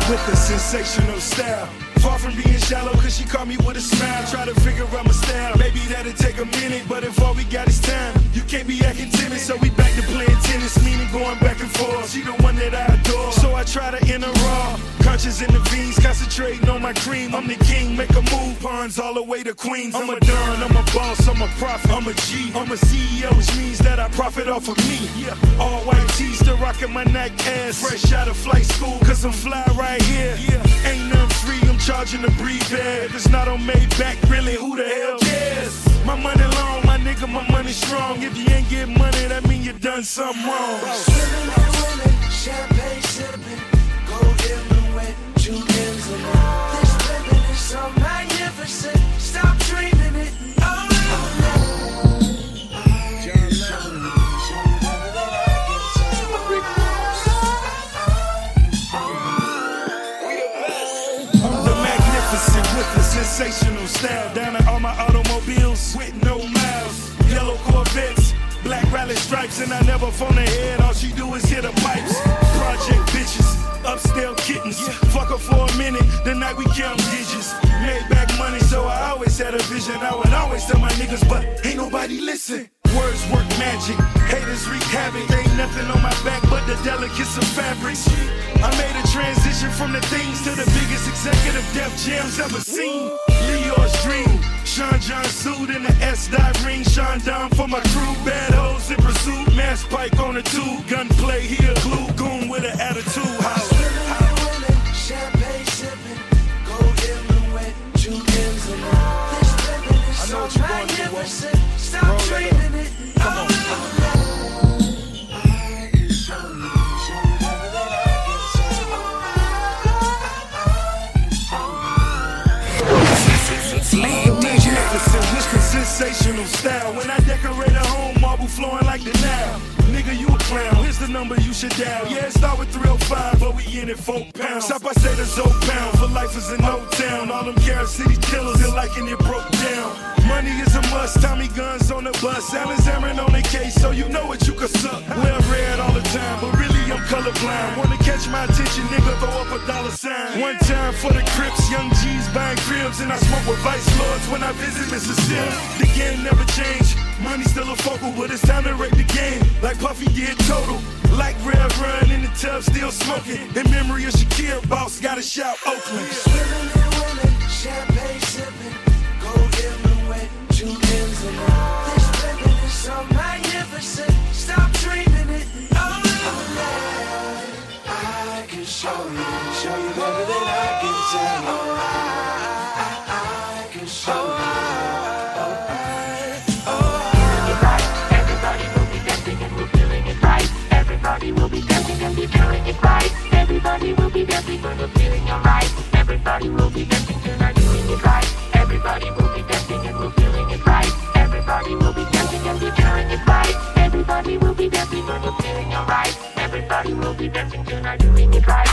with the sensational style. Far from being shallow, cause she caught me with a smile. Try to figure out my style. Maybe that'll take a minute, but if all we got is time, you can't be acting timid. So we back to playing tennis, meaning going back and forth. She the one that I adore. So I try to enter raw. Conscious in the veins, concentrating on my cream. I'm the king, make a move, pawns all the way to Queens. I'm a don, I'm a boss, I'm a prophet, I'm a G. I'm a CEO, which means that I profit off of me. Yeah. All white tees, still rocking my neck ass. Fresh out of flight school, cause I'm fly right here. Yeah. Ain't I'm charging to breathe air. It's not on Maybach, really, who the hell cares? My money long, my nigga, my money strong. If you ain't get money, that mean you done something wrong. Swimming and swimming, champagne sipping, gold in wet, Julians and all. This living is so magnificent. Stop dreaming style. Down at all my automobiles with no miles. Yellow Corvettes, black rally stripes, and I never phone ahead. All she do is hit the pipes. Project bitches, upscale kittens. Fuck her for a minute, the night we count digits. Made back money, so I always had a vision. I would always tell my niggas, but ain't nobody listen. Words work magic, haters wreak havoc. Ain't nothing on my back but the delicates of fabrics. I made a transition from the things to the biggest executive Def Jams ever seen. Leo's dream, Sean John suit in the S dot ring. Sean Don for my crew, bad hoes in pursuit. Mass pike on the tube, gunplay here, glue goon with an attitude. Holla. champagne sipping, gold in wet, Julians and all. This living is so magnificent. Stop dreaming it. Sensational style. When I decorate a home, marble flowing like the Nile. Nigga, you a clown. Here's the number you should dial. Yeah, start with 305, but we in it four pounds. Stop, I say the Zoe pound. For life is in no town. All them Carol City killers, they liking it broke down. Money is a must. Tommy guns on the bus. Alan's Aaron on the case, so you know what you can suck. Well red all the time, but really colorblind. Wanna catch my attention, nigga, throw up a dollar sign. One time for the Crips, young G's buying cribs, and I smoke with Vice Lords when I visit Mississippi. The game never changed. Money still a focal, but it's time to wreck the game. Like Puffy did total. Like Rev Run in the tub, still smoking. In memory of Shakir, boss, gotta shout Oakland. Swimming in women, champagne sipping, gold emblem wet, two in it. This is so magnificent. Stop dreaming it. Show you, show you better than I can tell oh, you. I, I, I can show you. Everybody will be dancing and be feeling it right. Everybody will be dancing when we're feeling alright. Everybody will be dancing tonight, doing it right. Everybody will be dancing and we're feeling it right. Everybody will be dancing and be feeling it right. Everybody will be dancing when we're feeling. Everybody will be dancing tonight, doing it right.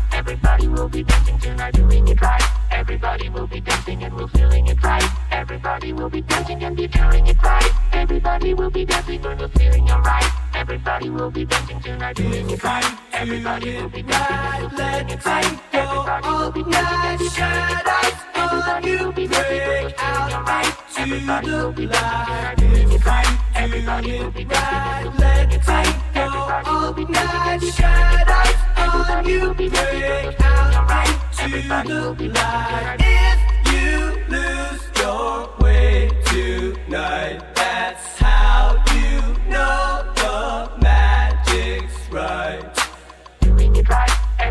Will be dancing tonight, doing it right. Everybody will be dancing and we're feeling it right. Everybody will be dancing and be feeling it right. Everybody will be dancing and we're feeling alright. Everybody will be dancing tonight, doing it right. Everybody will be dancing we're feeling it right. Everybody will be dancing and be feeling it right. Everybody will be dancing when we're feeling alright. Everybody will be dancing tonight, doing it right. Everybody will be dancing it right. Everybody will be dancing tonight, doing it right. Everybody will be dancing we're feeling alright. Everybody will be dancing tonight. If you lose your way tonight,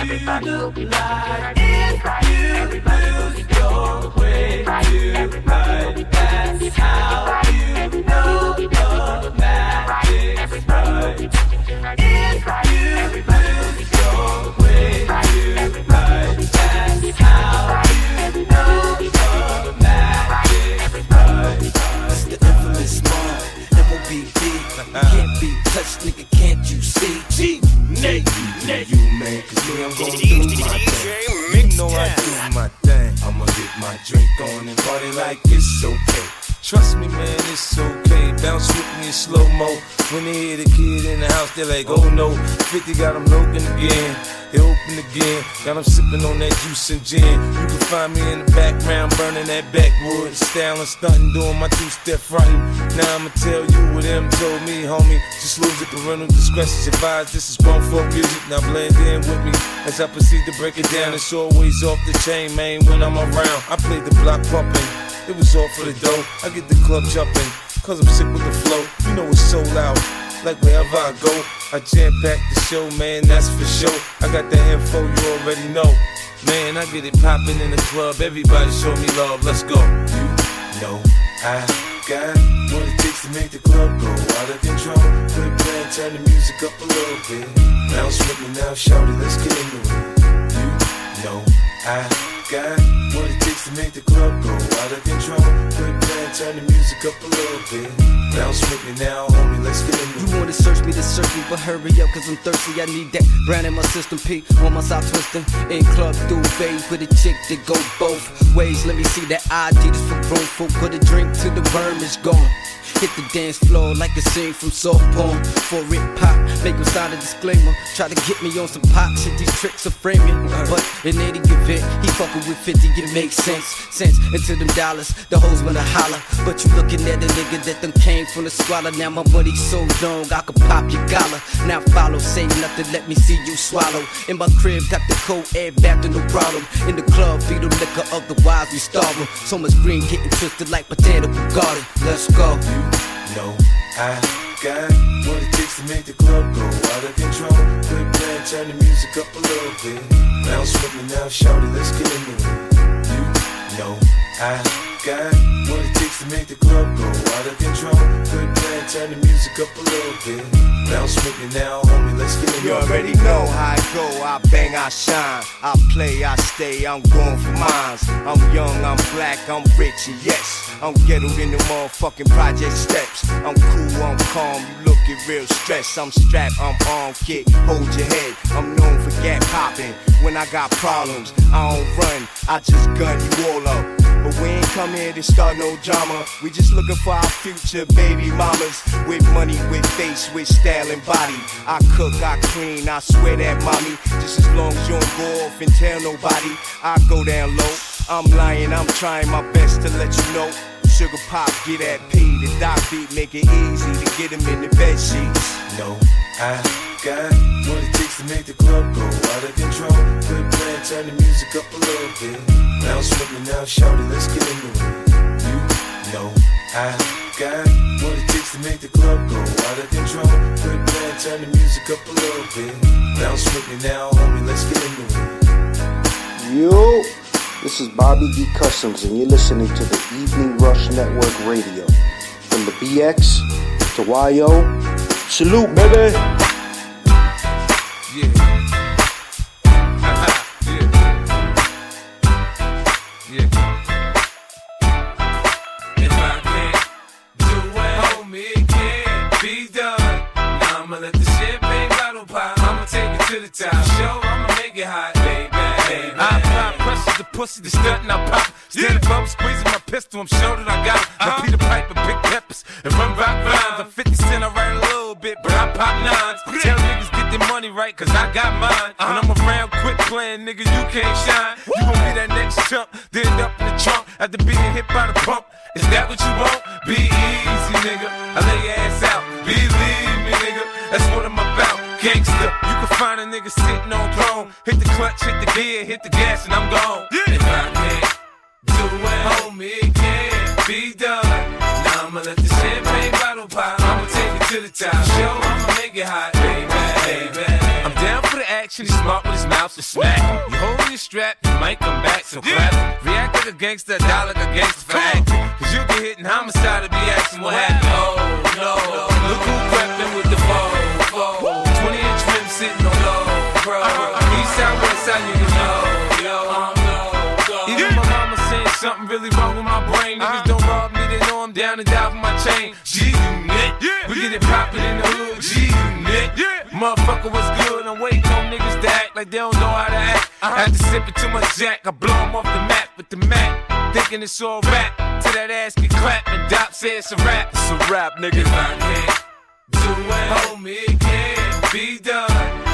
Everybody dancing If you lose your way tonight, that's how you know the magic's right. If you lose your way tonight, that's how you know the magic's right. It's the infamous M.O.B.B. Can't be touched, nigga, can't you see? G, Nate. You man, cause me, I'm gonna do my thing. You know I do my thing. I'ma get my drink on and party like it's okay. Trust me, man, it's okay. Bounce with me in slow mo. When they hear the kid in the house, they're like, oh no. 50 got them looking again. They open again. Got them sipping on that juice and gin. You can find me in the background, burning that backwood. Styling, stunting, doing my two step fronting. Now I'ma tell you what them told me, homie. Just lose it, parental discretion's advised. This is grown folk music. Now blend in with me as I proceed to break it down. It's always off the chain, man, when I'm around. I play the block pumping. It was all for the dough. I get the club jumping, cause I'm sick with the flow. You know it's so loud. Like wherever I go, I jam pack the show, man, that's for sure. I got the info you already know. Man, I get it poppin' in the club. Everybody show me love, let's go. You know I got what it takes to make the club go out of control. Quit playing, turn the music up a little bit. Bounce with me now, shout it, let's get into it. You know I got what to make the club go out of control. Quit playing, turn the music up a little bit. Bounce with me now, homie, let's get it. You wanna search me to search me, but hurry up, cause I'm thirsty. I need that brand in my system. P on my side twisting. In club through phase with a chick that go both ways. Let me see that ID just for grown folk. Put a drink to the worm is gone. Hit the dance floor like a scene from soft porn. For it pop, make him sign a disclaimer. Try to get me on some pop shit, these tricks are framing. But in any event, he fucking with 50, it makes sense. sense. Into them dollars, the hoes wanna holler. But you looking at a nigga that them came from the squalor. Now my money so long, I could pop your collar. Now follow, say nothing, let me see you swallow. In my crib, got the cold air back to no problem. In the club, feed them liquor, otherwise we starve. So much green getting twisted like botanical garden. Let's go. Know I got what it takes to make the club go out of control. Good plan, turn the music up a little bit. Bounce with me now, shout it, let's get into it. You know I got what it takes to make the club go out of control. Good plan, turn the music up a little bit. Bounce with me now, homie, let's get it. You already know how I go. I bang, I shine. I play, I stay. I'm going for mines. I'm young, I'm black, I'm rich, and yes. I'm ghettoed in the motherfucking project steps. I'm cool, I'm calm. You looking real stressed. I'm strapped, I'm on kick. Hold your head. I'm known for gap popping. When I got problems, I don't run. I just gun you all up. But we ain't come here to start no drama. We just looking for our future baby mamas. With money, with face, with style and body. I cook, I clean, I swear that mommy. Just as long as you don't go off and tell nobody, I go down low. I'm lying, I'm trying my best to let you know. Sugar pop, get that P, the dot beat, make it easy to get him in the bed sheets. No, I got what it takes to make the club go out of control. Good plan, turn the music up a little bit. With me now, shout it, let's get into it. Know I got what it takes to make the club go out of control. Good plan, turn the music up a little bit. Bounce with me now, homie, let's get into it. Yo, this is Bobby D. Customs, and you're listening to the Evening Rush Network Radio. From the BX to YO, salute, baby. If to the top. Show, I'ma make it hot, baby. baby. I apply pressure to pussy, the stunt and I pop. Stand above, squeezing my pistol, I'm sure that I got it. Now Peter Piper, big peppers, and run rock rhymes. I'm 50 cent, I write a little bit, but I pop nines. Tell niggas get their money right, cause I got mine. When uh-huh. I'm around, quit playing, nigga, you can't shine. You gon' be that next chump, then up in the trunk after being hit by the pump. Is that what you want? Be easy, nigga. I lay your ass out. Believe me, nigga. That's what I'm about. Gangsta. You can find a nigga sitting on throne. Hit the clutch, hit the gear, hit the gas, and I'm gone. If I can't do it, homie, it can't be done. Now I'ma let the champagne bottle pop. I'ma take it to the top. Show, I'ma make it hot, baby, baby. I'm down for the action, he's smart with his mouth to smack. You hold your strap, you might come back, so clap. React like a gangster, die like a gangster for acting. Cause you get hit in homicide to be asking what happened. Oh, no, look who crept in with the foe, low, bro. East side, west side, you know, yo, Even my mama saying something really wrong with my brain. Niggas uh-huh. don't rob me, they know I'm down and die for my chain. G-Unit, we get it poppin' in the hood. G-Unit, motherfucker, what's good? I'm waiting on niggas to act like they don't know how to act. Uh-huh. After it too much jack, I blow 'em off the map with the Mac. Thinking it's all rap, till that ass get clapped and Doc said it's a rap. It's a rap, nigga. If I can't do it, homie, it can't be done.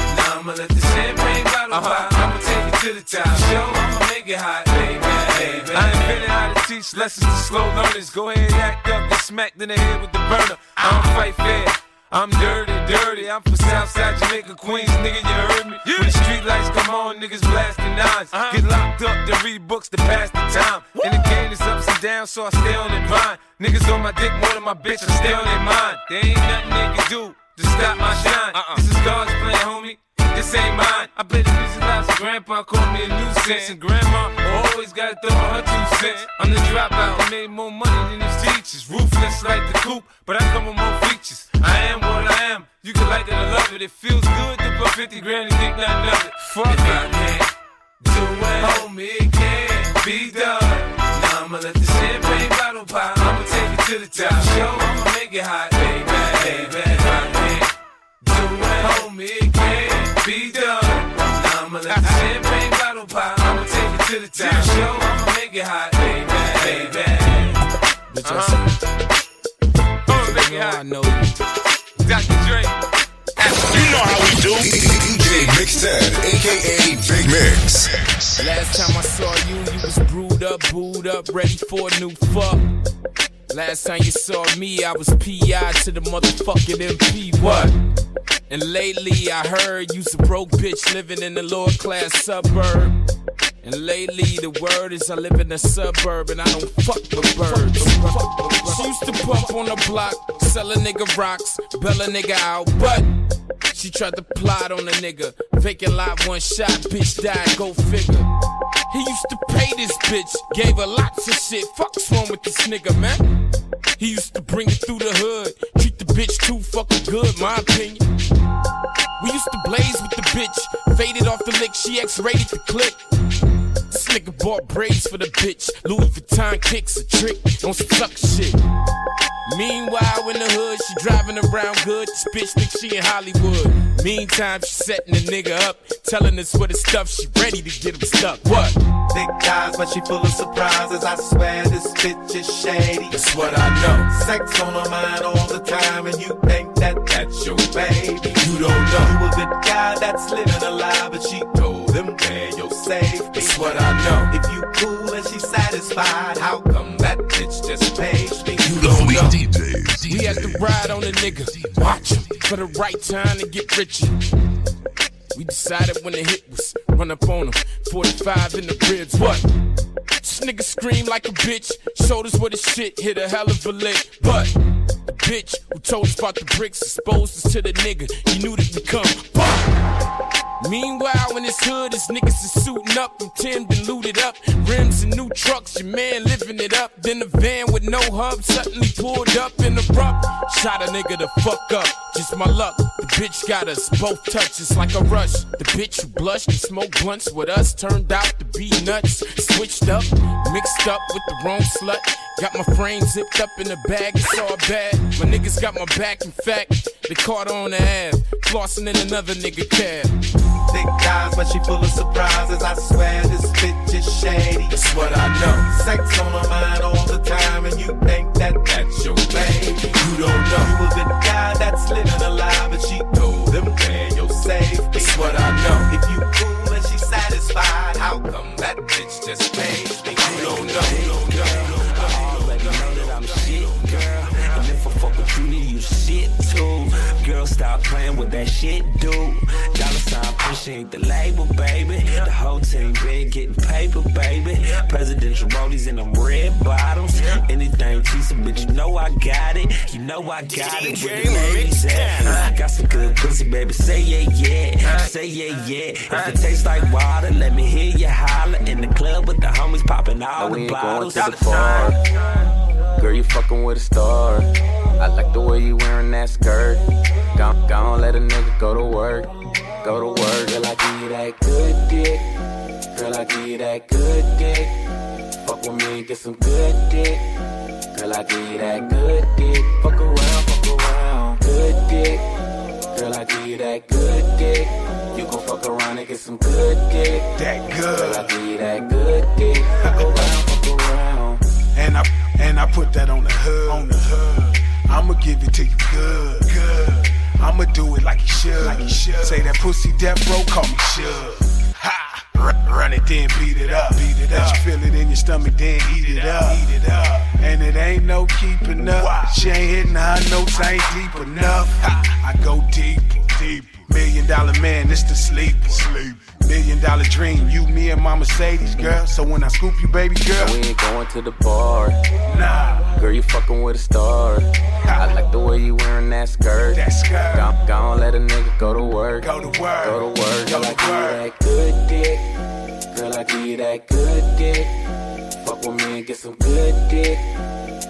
Let the champagne bottle uh-huh. pop. I'ma take it to the top. Show, I'ma make it hot, baby, baby. I ain't invented how to teach lessons to slow learners. Go ahead, act up, get smacked in the head with the burner. I don't fight fair. I'm dirty, dirty. I'm from Southside Jamaica, Queens, nigga. You heard me? When the street lights come on, niggas blasting nines. Uh-huh. Get locked up to read books to pass the time. And the game is ups and downs, so I stay on their mind. Niggas on my dick more than my bitch, I stay on their mind. There ain't nothing they can do to stop my shine. Uh-uh. This is God's plan, homie. This ain't mine. I the music loud, so grandpa called me a nuisance. And grandma always gotta throw her two cents. I'm the dropout, I made more money than these teachers. Ruthless like the coop, but I come with more features. I am what I am. You can like it or love it. It feels good to put 50 grand and think nothing of it. Fuck If. I can't do it, homie, it can't be done. Now I'ma let the champagne bottle pop. I'ma take it to the top. Show, I'ma make it hot, baby, baby. If I can't do it, homie, it can't be done. Now I'ma let the champagne bottle pop. I'ma take it to the top. Show, I'ma make it hot, baby, baby. Bitch, I Uh-huh. Oh, make it hot. I know you. Dr. Dre. know how we do. DJ Mixx Tenn, aka Big Mix. Last time I saw you, you was brewed up, booed up, ready for a new fuck. Last time you saw me, I was PI to the motherfucking MP. What? And lately I heard you's a broke bitch living in a lower class suburb. And lately the word is I live in a suburb and I don't fuck with birds. She used to pump on the block, sell a nigga rocks, bail a nigga out, but she tried to plot on a nigga. Vacant lot, one shot, bitch died, go figure. He used to pay this bitch, gave her lots of shit. Fuck's wrong with this nigga, man? He used to bring it through the hood, treat the bitch too fucking good, my opinion. We used to blaze with the bitch, faded off the lick, she X-rated the clip. This nigga bought braids for the bitch, Louis Vuitton kicks a trick on some suck shit. Meanwhile, in the hood, she driving around good. This bitch think she in Hollywood. Meantime, she setting the nigga up, telling us what the stuff she ready to get him stuck. What? Thick eyes, but she full of surprises. I swear this bitch is shady. That's what I know. Sex on her mind all the time, and you think that that's your baby. You don't know. You a good guy that's living a lie, but she told him where you're safe. It's what I know. If you cool and she satisfied, how come that bitch just pays me? You don't know. We had to ride on a nigga, watch him for the right time to get richer. We decided when the hit was run up on him, 45 in the ribs. What? Nigga screamed like a bitch, us what his shit hit a hell of a lick. But the bitch who told us about the bricks exposed us to the nigga. He knew that we come. Fuck. Meanwhile, in his hood, his niggas is suiting up and Tim looted up. Rims and new trucks, your man living it up. Then the van with no hub suddenly pulled up in the rough. Shot a nigga the fuck up, just my luck. The bitch got us both touches like a rush. The bitch who blushed and smoked blunts with us turned out to be nuts. Switched up, mixed up with the wrong slut. Got my frame zipped up in the bag, it's all bad. My niggas got my back, in fact, they caught on the ass, Flossing in another nigga cab. Thick eyes, but she full of surprises. I swear this bitch is shady. That's what I know. Sex on her mind whole team been getting paper, baby. Presidential rollies in them red bottoms. Anything cheese, bitch, you know I got it. You know I got it. Where the ladies at? Got some good pussy, baby. Say yeah, yeah. Say yeah, yeah. If it tastes like water, let me hear you holler. In the club with the homies popping all Now we the ain't going bottles. to the bar. Girl, you fucking with a star. I like the way you wearing that skirt. Gon' gon' let a nigga go to work. Go to work. Girl, I give you that good dick. Girl, I give you that good dick. Fuck with me get some good dick. Girl, I give you that good dick. Fuck around, fuck around. Good dick. Girl, I give you that good dick. You gon' fuck around and get some good dick. That good. Girl, I give you that good dick. Fuck around, fuck around. And I and I put that on the hood. On the hood. I'ma give it to you good. Good. I'ma do it like you should. Like you should. Say that pussy death row, call me should. Ha! Run, it, then beat it up. Beat it up. You feel it in your stomach, then eat it up. Eat it up. And it ain't no keeping up. She ain't hitting her notes, I ain't deep enough. Ha! I go deep, deeper. Million dollar man, it's the sleeper. Sleep. Million dollar dream, you, me, and my Mercedes, girl. So when I scoop you, baby girl, we ain't going to the bar. Nah. Girl, you fucking with a star. I like the way you wearing that skirt. That skirt. Gon' gon' let a nigga go to work. Go to work. Go to work. Go Girl, I to give you work. that good dick. Girl, I give you that good dick. Fuck with me and get some good dick.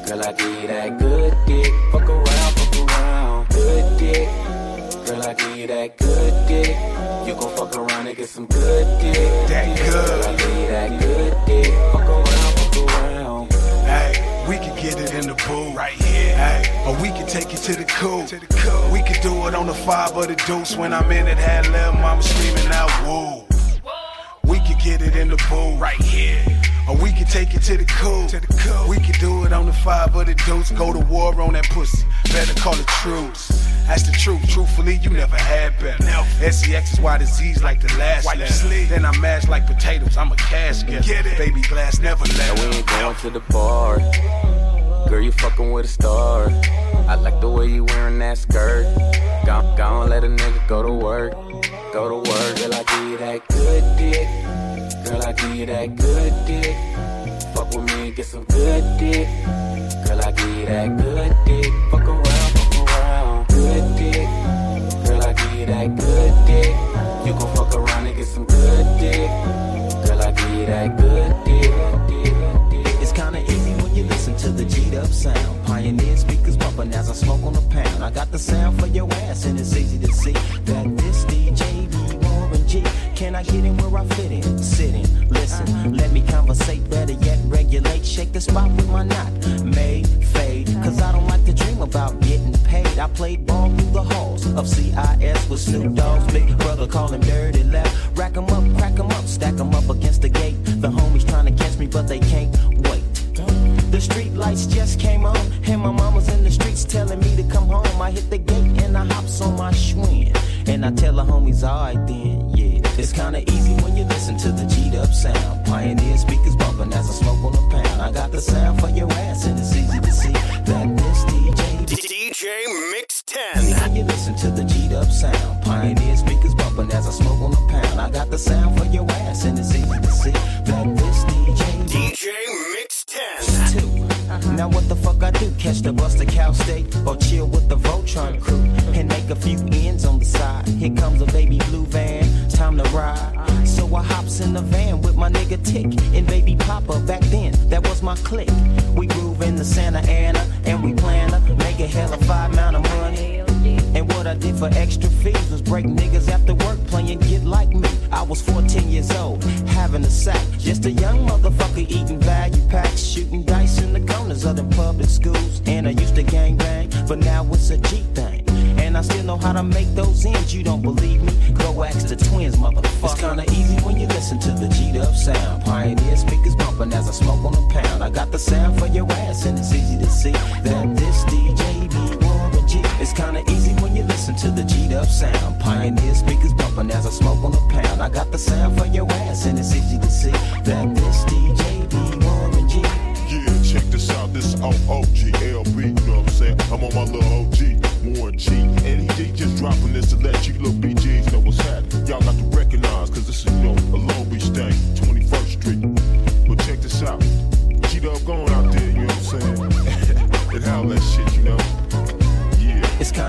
Girl, I give you that good dick. Fuck around, fuck around. Good dick. I give you that good dick. You gon' fuck around and get some good dick. That good. I give you that good dick. Fuck around, fuck around. Hey, we could get it in the booth right here. Hey, or we could take it to the cool. To the cool. We could do it on the five or the deuce. When I'm in it, had little mama screaming out woo. We could get it in the booth right here. Or we can take it to the cool. We can do it on the five of the deuce. Go to war on that pussy. Better call it truce. That's the truth. Truthfully, you never had better. SCX is why disease like the last Wipe letter. Then I mash like potatoes. I'm a cash getter. Get it. Baby glass never And let we ain't going to the bar. Girl, you fucking with a star. I like the way you wearing that skirt. Gon' gon' let a nigga go to work. Go to work. Girl, I give you that good dick. Give you that good dick. Fuck with me get some good dick. Girl, I give you that good dick. Fuck around, fuck around. Good dick. Girl, I give you that good dick. You gon' fuck around and get some good dick. Girl, I give you that good dick. It's kinda easy when you listen to the G'd up sound. Pioneer speakers bumping as I smoke on a pound. I got the sound for your ass, and it's easy to see that this G. Can I get in where I fit in? Sit in, listen, let me conversate. Better yet, regulate, shake the spot with my knot. May fade, cause I don't like to dream about getting paid. I played ball through the halls of CIS with Snoop Dogg's big brother, call him Dirty Left. Rack 'em up, crack 'em up, stack 'em up against the gate. The homies trying to catch me, but they can't wait. The street lights just came on, and my mama's in the streets telling me to come home. I hit the gate and I hops on my Schwinn, I tell the homies, alright then, yeah. It's kinda easy when you listen to the G'd up sound. Pioneer speakers bumping as I smoke on a pound. I got the sound for your ass, and it's easy to see that this DJ DJ Mixx Tenn. when you listen to the G'd up sound. Pioneer speakers bumping as I smoke on a pound. I got the sound for your ass, and it's easy to see that this DJ DJ Mixx Tenn. Now what the fuck I do? Catch the bus to Cal State or chill with the Voltron crew and make a few ends on the side. Here comes a baby blue van, time to ride. So I hops in the van with my nigga Tick and baby Papa. Back then, that was my clique. We groove in the Santa Ana and we plan to make a hell of five amount of money. And what I did for extra fees was break niggas after work playing Get Like Me. I was 14 years old, having a sack. Just a young motherfucker eating value packs, shooting dice in the corners of the public schools. And I used to gang bang, but now it's a G thing. And I still know how to make those ends. You don't believe me? Go ask the twins, motherfucker. It's kinda easy when you listen to the G'd up sound. Pioneer speakers bumping as I smoke on a pound. I got the sound for your ass, and it's easy to see that this DJ be It's kinda easy when you listen to the G'd up sound. Pioneer speakers bumping as I smoke on a pound. I got the sound for your ass, and it's easy to see that this DJ be Warren G. Yeah, check this out. This is OOGLB, you know what I'm saying? I'm on my little OG, Warren G. And he, just dropping this to let you little BGs know what's happening. Y'all got to recognize, cause this is, you know, a Long Beach thing,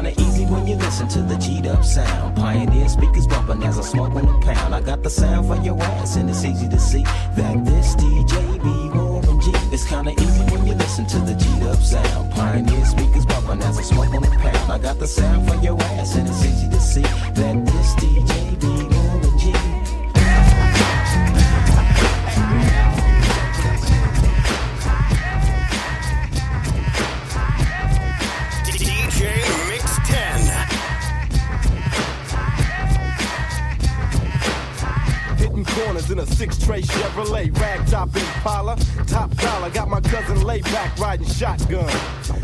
kinda easy when you listen to the G'd up sound. Pioneer speakers bumping as I smoke on a pound. I got the sound for your ass, and it's easy to see that this DJ be Warren G. It's kinda easy when you listen to the G'd up sound. Pioneer speakers bumping as I smoke on a pound. I got the sound for your ass, and it's easy to see that this DJ be six tray Chevrolet, rag top Impala, top dollar. Got my cousin laid back riding shotgun.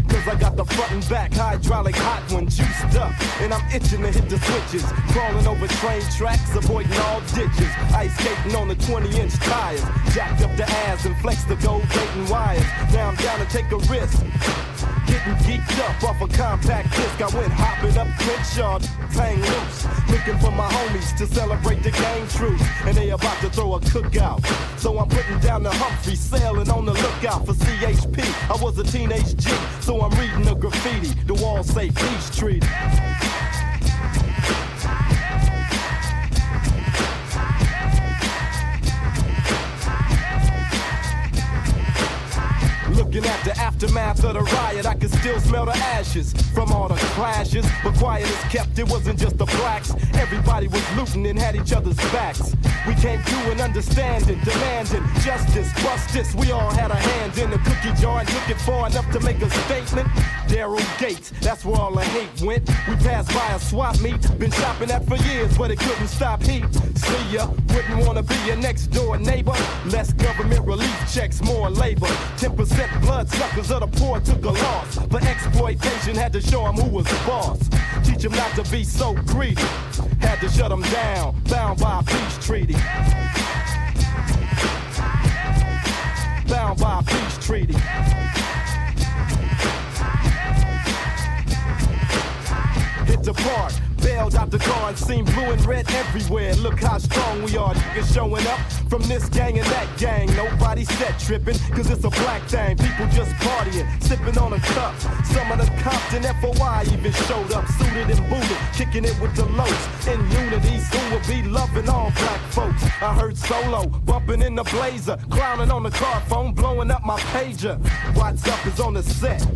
Cause I got the front and back hydraulic hot one juiced up. And I'm itching to hit the switches. Crawling over train tracks, avoiding all ditches. Ice skating on the 20 inch tires. Jacked up the ass and flexed the gold plating wires. Now I'm down to take a risk. Getting geeked up off a compact disc. I went hopping up Crenshaw, hang loose. Looking for my homies to celebrate the game truth. And they about to throw a cookout. So I'm putting down the Humphrey, sailing on the lookout for CHP. I was a teenage G, so I'm reading the graffiti. The walls say peace treaty. Looking at the aftermath of the riot, I can still smell the ashes from all the clashes. But quiet is kept, it wasn't just the blacks. Everybody was looting and had each other's backs. We came to an understanding, demanding justice, justice. We all had a hand in the cookie jar and took it far enough to make a statement. Daryl Gates, that's where all the hate went. We passed by a swap meet, been shopping at for years, but it couldn't stop heat. See ya, wouldn't wanna be your next door neighbor. Less government relief checks, more labor. 10% blood suckers of the poor took a loss. For exploitation, had to show them who was the boss. Teach them not to be so greedy. Had to shut them down, bound by a peace treaty. Bound by a peace treaty. Hit the park, bailed out the car and seen blue and red everywhere. Look how strong we are, niggas showing up from this gang and that gang. Nobody set tripping, cause it's a black thing. People just partying, sipping on a cup. Some of the Compton FOI even showed up, suited and booted, kicking it with the lows. In unity, soon will be loving all black folks. I heard solo, bumping in the blazer, clowning on the car phone, blowing up my pager. What's up is on the set.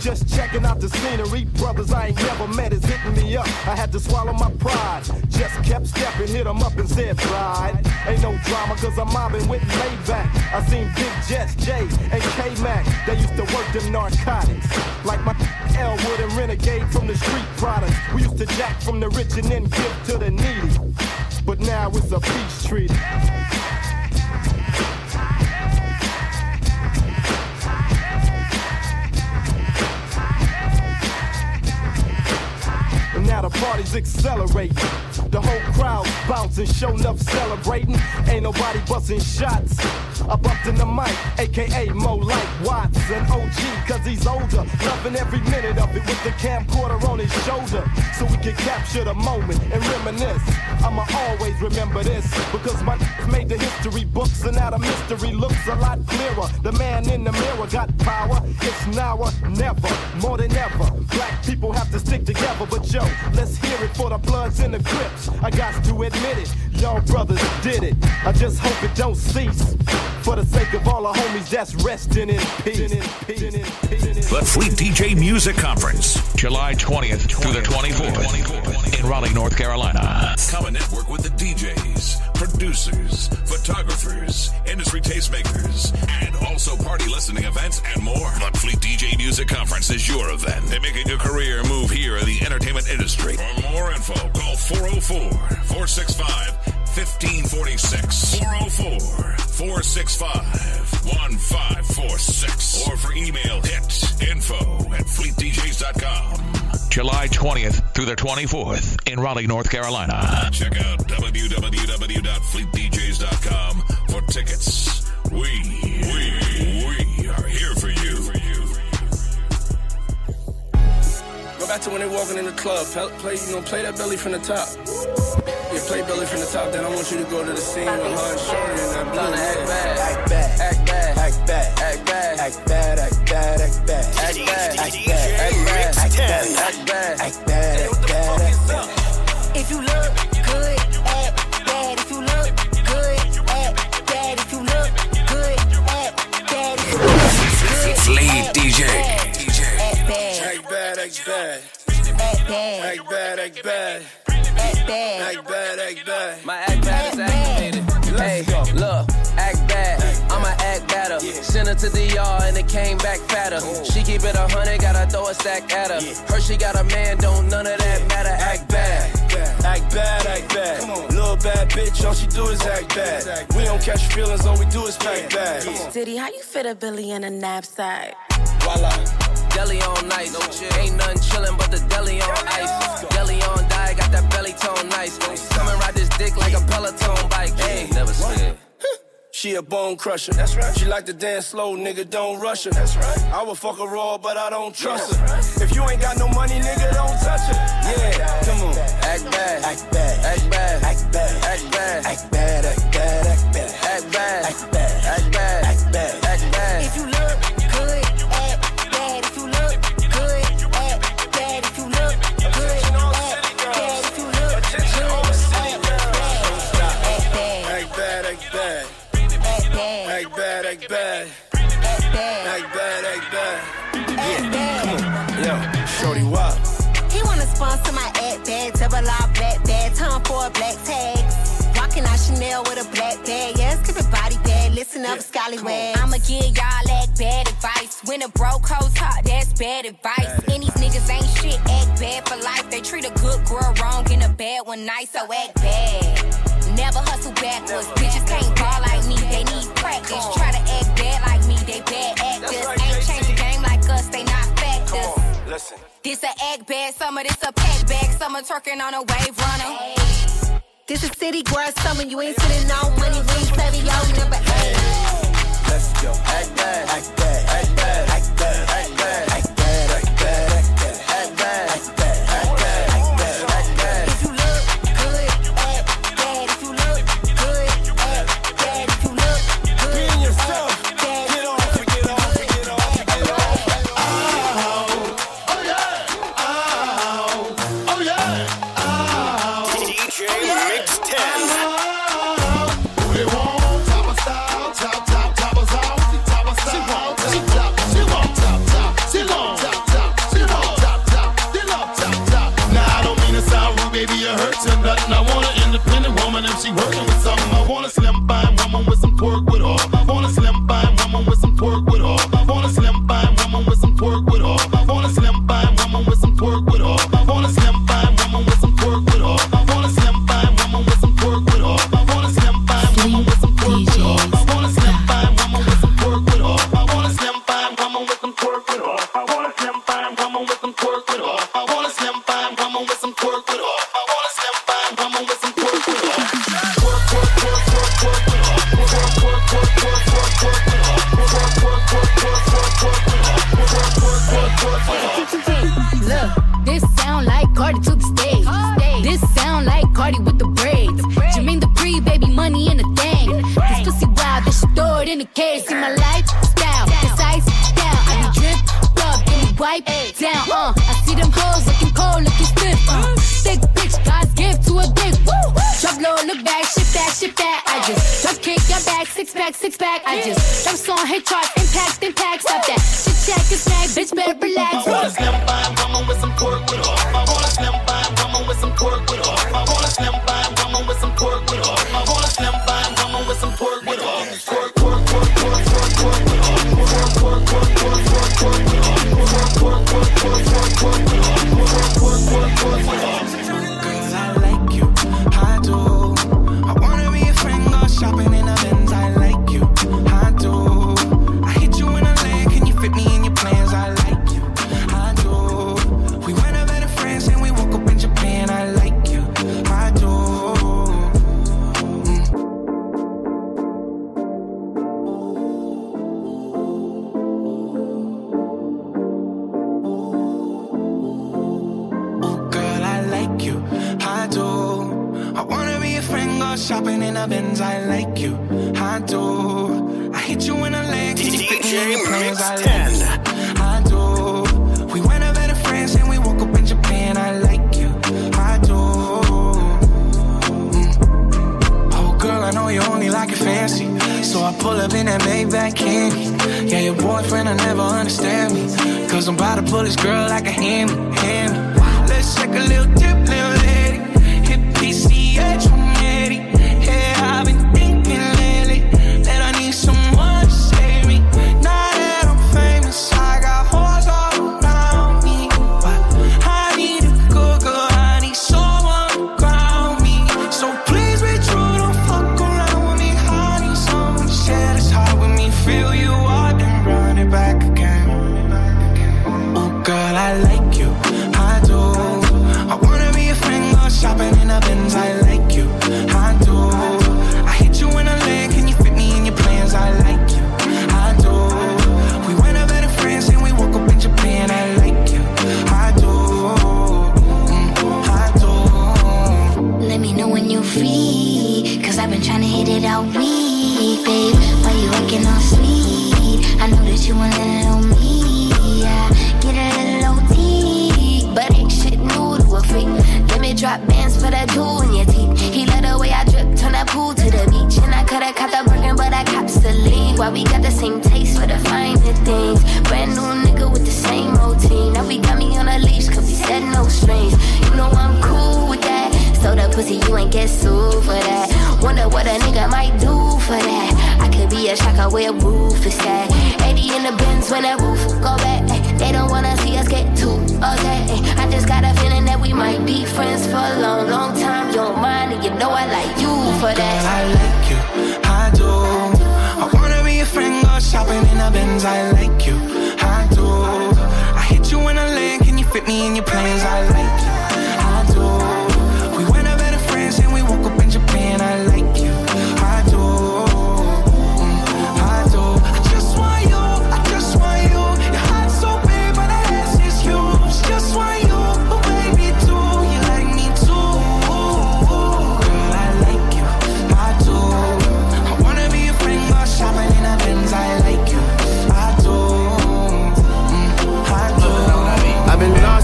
Just checking out the scenery, brothers I ain't never met is hitting me up. I had to swallow my pride. Just kept stepping, hit hit 'em up and said, Pride. Ain't no drama, cause I'm mobbing with laid back. I seen Big Jets, J, and K Mac. They used to work them narcotics. Like my Elwood and Renegade from the street products. We used to jack from the rich and then give to the needy. But now it's a peace treaty. Now the party's accelerating. The whole crowd bouncing, show enough celebrating. Ain't nobody busting shots. Up up in the mic, aka Mo like Watts, an OG, cause he's older. Loving every minute of it with the camcorder on his shoulder. So we can capture the moment and reminisce. I'ma always remember this because my made the history books and now the mystery looks a lot clearer. The man in the mirror got power. It's now or never, more than ever. Black people have to stick together, but yo, let's hear it for the Bloods and the Crips. I got to admit it, y'all brothers did it. I just hope it don't cease. For the sake of all the homies that's resting in peace. The Fleet DJ Music Conference, July 20th through the 24th in Raleigh, North Carolina. Come and network with the DJs, producers, photographers, industry tastemakers, and also party listening events and more. The Fleet DJ Music Conference is your event. They're making a career move here in the entertainment industry. For more info, call 404 465 1546. 404 465 1546. Or for email, hit info at fleetdjs.com. July 20th through the 24th in Raleigh, North Carolina. Check out www.fleetdjs.com for tickets. We, we, we are here for you. Back to when they walking in the club. Play, play, you know, play that belly from the top. Yeah, play belly from the top. Then I want you to go to the scene with her and Shorty and that blue. Act bad, act bad, act bad, act bad, act bad, act bad, act bad, act bad, act bad, act bad, act bad, act bad, act bad, act bad, act bad, act bad. If you look good, act bad. If you look good, act bad. If you look good, act bad. If you look good, Fleet DJ. Act bad. Act bad, act bad. Act bad. Act bad, act bad. Act bad. Act bad, act bad. My act bad is activated. Hey, look, act bad. I'ma act better. Sent her to the yard and it came back fatter. She keep it a hundred, gotta throw a stack at her. Her she got a man, don't none of that matter. Act bad. Act bad, act bad. Little bad bitch, all she do is act bad. We don't catch feelings, all we do is pack bad. Diddy, how you fit a Billy in a knapsack? Voila. Deli on nice. Ain't nothing chillin' but the deli on ice. Deli on die, got that belly tone nice. Come and ride this dick like a Peloton bike. Hey, never scared. She a bone crusher. That's right. She like to dance slow, nigga, don't rush her. That's right. I would fuck her raw, but I don't trust her. If you ain't got no money, nigga, don't touch her. Yeah, come on. Act bad. Act bad. Act bad. Act bad. Act bad. Act bad. Act bad. Act bad. Act bad. Act bad. Act bad. Chanel with a black bag. Yeah, it's cause the body bad. Listen up, yeah, scallywag. I'ma give y'all that bad advice. When a broke hoe talk, that's bad advice. Bad and advice. these niggas ain't shit. Act bad for life. They treat a good girl wrong and a bad one nice. So act bad. Never hustle backwards. Never. Bitches can't ball like me. They need practice. Try to act bad like me. They bad actors. Right, ain't change the game like us. They not factors. Listen. This a act bad summer, this a pack back summer, twerking on a wave runner. Hey. This is city grass summer. You ain't sitting on money. We ain't savvy. y'all number eight. Let's go. Act that. Act that. Act that. Act that. Act that. Act that. Act that. Act that. Act that. pack, six pack. I just jump on, hit charts, impact, impact. Stop that. Chit check get smack, bitch, better relax. I want a slim fine woman with some pork with her. I want a slim fine woman with some pork with her. I want a slim fine woman with some pork with her. I want a slim fine woman with some pork with her. Pork.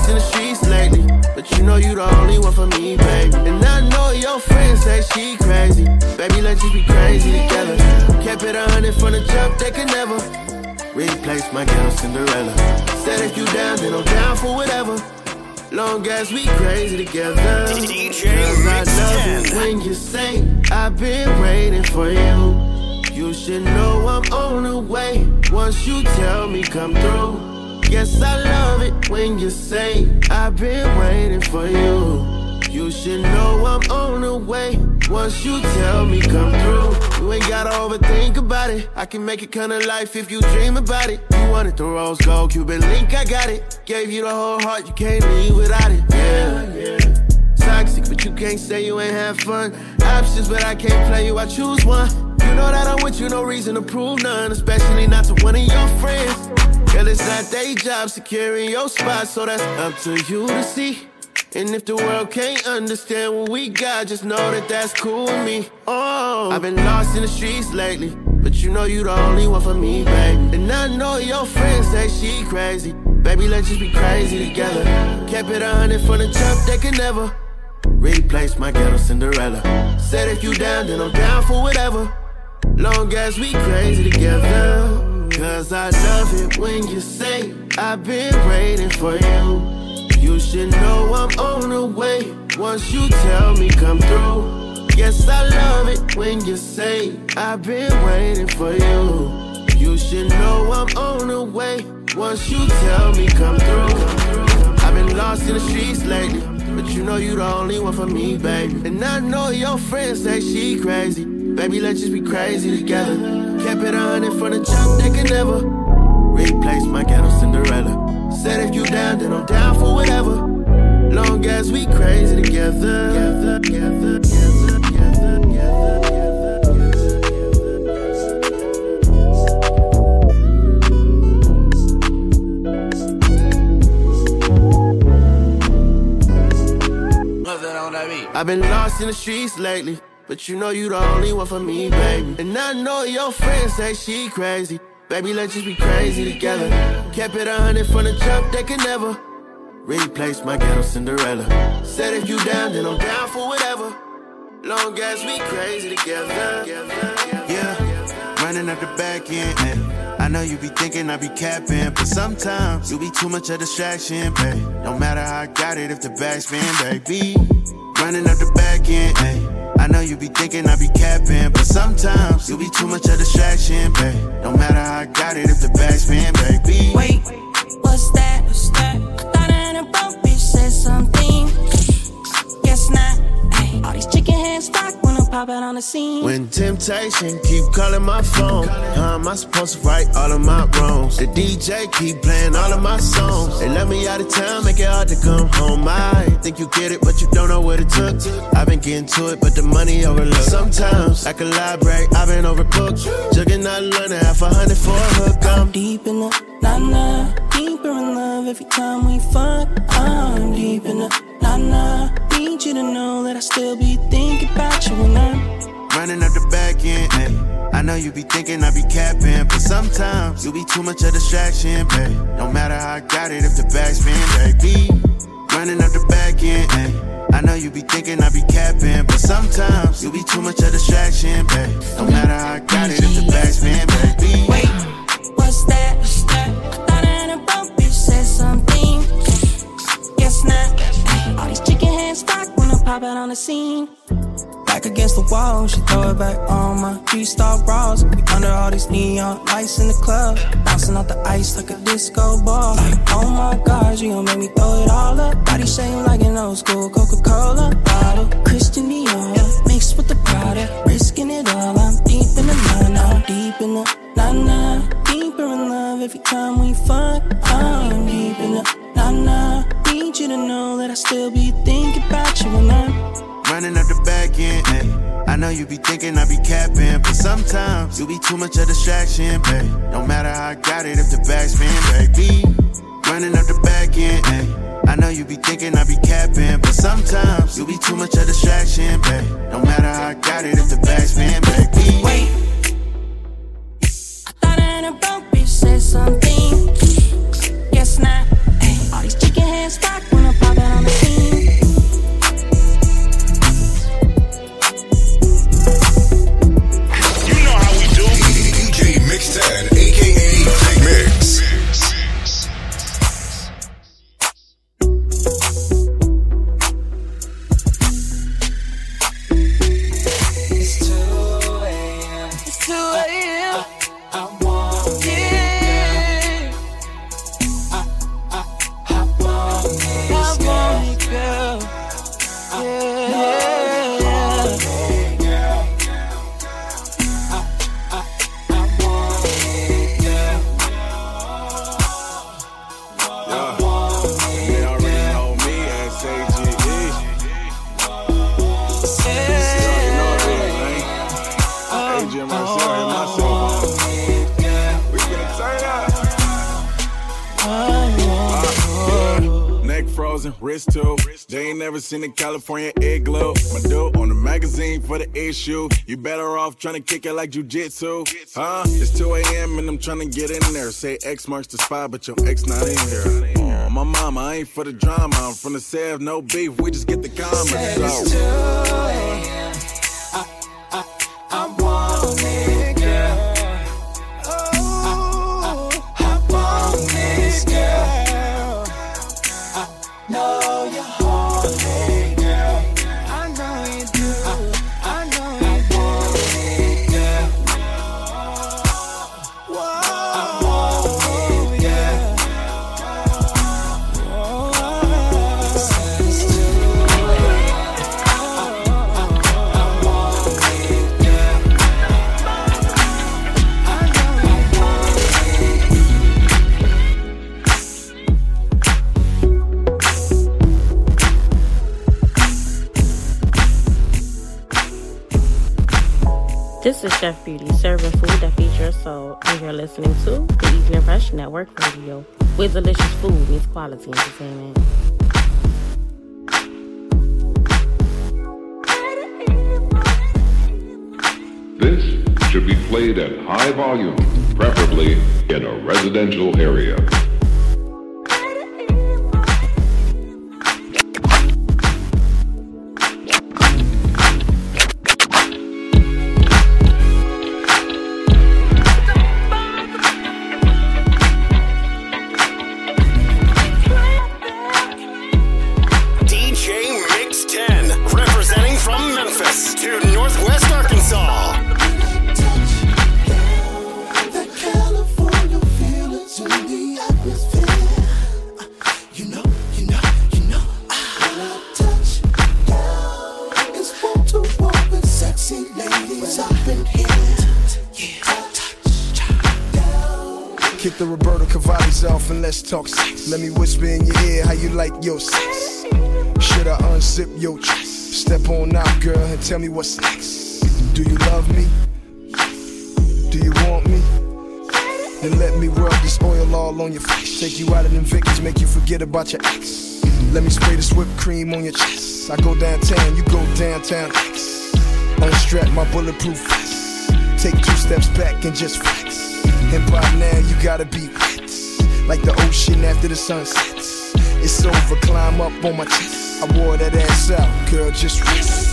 In the streets lately, but you know you the only one for me, baby. And I know your friends say she crazy. Baby, let's just be crazy together. Kept it a hundred from the jump, they can never replace my girl Cinderella. Said if you down, then I'm down for whatever. Long as we crazy together. Cause I love it when you say, I've been waiting for you. You should know I'm on the way once you tell me come through. Yes, I love it when you say, I've been waiting for you. You should know I'm on the way once you tell me come through. You ain't gotta overthink about it. I can make it kinda life if you dream about it. You wanted the rose gold Cuban link, I got it. Gave you the whole heart, you can't leave without it. Yeah, yeah. Toxic, but you can't say you ain't have fun. Options, but I can't play you, I choose one. You know that I'm with you, no reason to prove none, especially not to one of your friends. Girl, it's not their job securing your spot, so that's up to you to see. And if the world can't understand what we got, just know that that's cool with me. Oh, I've been lost in the streets lately, but you know you the only one for me, baby. And I know your friends say she crazy. Baby, let's just be crazy together. Kept it a hundred from the jump, they can never replace my ghetto Cinderella. Said if you down, then I'm down for whatever. Long as we crazy together. Cause I love it when you say, I've been waiting for you. You should know I'm on the way once you tell me come through. Yes, I love it when you say, I've been waiting for you. You should know I'm on the way once you tell me come through. I've been lost in the streets lately, but you know you the only one for me, baby. And I know your friends say she crazy. Baby, let's just be crazy together. Kept it a hundred from the jump, they can never replace my ghetto Cinderella. Said if you down, then I'm down for whatever. Long as we crazy together. together, together, together, together. I've been lost in the streets lately, but you know you the only one for me, baby. And I know your friends say she crazy. Baby, let's just be crazy together. Kept it a hundred from the jump, they can never replace my ghetto Cinderella. Said if you down, then I'm down for whatever. Long as we crazy together. Yeah, running up the back end. eh. I know you be thinking I be capping, but sometimes you be too much a distraction, babe. No matter how I got it, if the backspin, baby. Running up the back end. eh. I know you be thinking I be capping, but sometimes you be too much a distraction, babe. No matter how I got it, if the backspin, baby. Wait, what's that? What's that? I thought an said something. Guess not. These chicken hands stock when I pop out on the scene. When temptation keep calling my phone, how am I supposed to right all of my wrongs? The DJ keep playing all of my songs. They let me out of town, make it hard to come home. I think you get it, but you don't know what it took. I've been getting to it, but the money overlooked. Sometimes I can library, I've been overbooked. Jugging out London, half a hundred for a hook. I'm deep in the nah nah, deeper in love every time we fuck. I'm deep in the nah nah. Need you to know that I still be thinking about you when I'm running up the back end. eh. I know you be thinking I be capping, but sometimes you be too much a distraction, babe. No matter how I got it, if the backspin, baby. Running up the back end. eh. I know you be thinking I be capping, but sometimes you be too much a distraction, babe. No matter how I got it, if the backspin, baby. Wait, what's that? Stock pop out on the scene. Back against the wall, she throw it back on my G-Star bras. Under all these neon lights in the club, bouncing off the ice like a disco ball. Oh my god, you gon' make me throw it all up. Body shaped like an old school Coca Cola bottle. Christian Dior mixed with the Prada, risking it all. I'm deep in the line, I'm deep in the na na. Deeper in love every time we fuck. I'm deep in the na na. You to know that I still be thinking about you when I'm Running up the back end, ayy. I know you be thinking I be capping, but sometimes you be too much of distraction, babe. No matter how I got it, if the back spin, baby. Running up the back end, ayy. I know you be thinking I be capping, but sometimes you be too much of distraction, babe. No matter how I got it, if the back spin, baby. Wait. I thought I had a broke bitch said something. Guess not. Frozen, wrist too. They ain't never seen a California igloo. My dude on the magazine for the issue. You better off trying to kick it like jujitsu. Huh? It's 2 a.m. and I'm trying to get in there. Say X marks the spot, but your ex not in here. Oh, my mama, I ain't for the drama. I'm from the Sev, no beef. We just get the comments. Said it's 2 a.m. I, I, I want it, This is Chef Beauty, serving food that feeds your soul, and you're listening to the Evening Impression Network Radio, where delicious food meets quality entertainment. This should be played at high volume, preferably in a residential area. Tell me what's next. Do you love me? Do you want me? Then let me rub this oil all on your face. Take you out of them Vicks, make you forget about your ex. Let me spray this whipped cream on your chest. I go downtown, you go downtown X. Unstrap my bulletproof vest. Take two steps back and just flex. And by now you gotta be wet. Like the ocean after the sun sets. It's over, climb up on my chest. I wore that ass out, girl, just rest.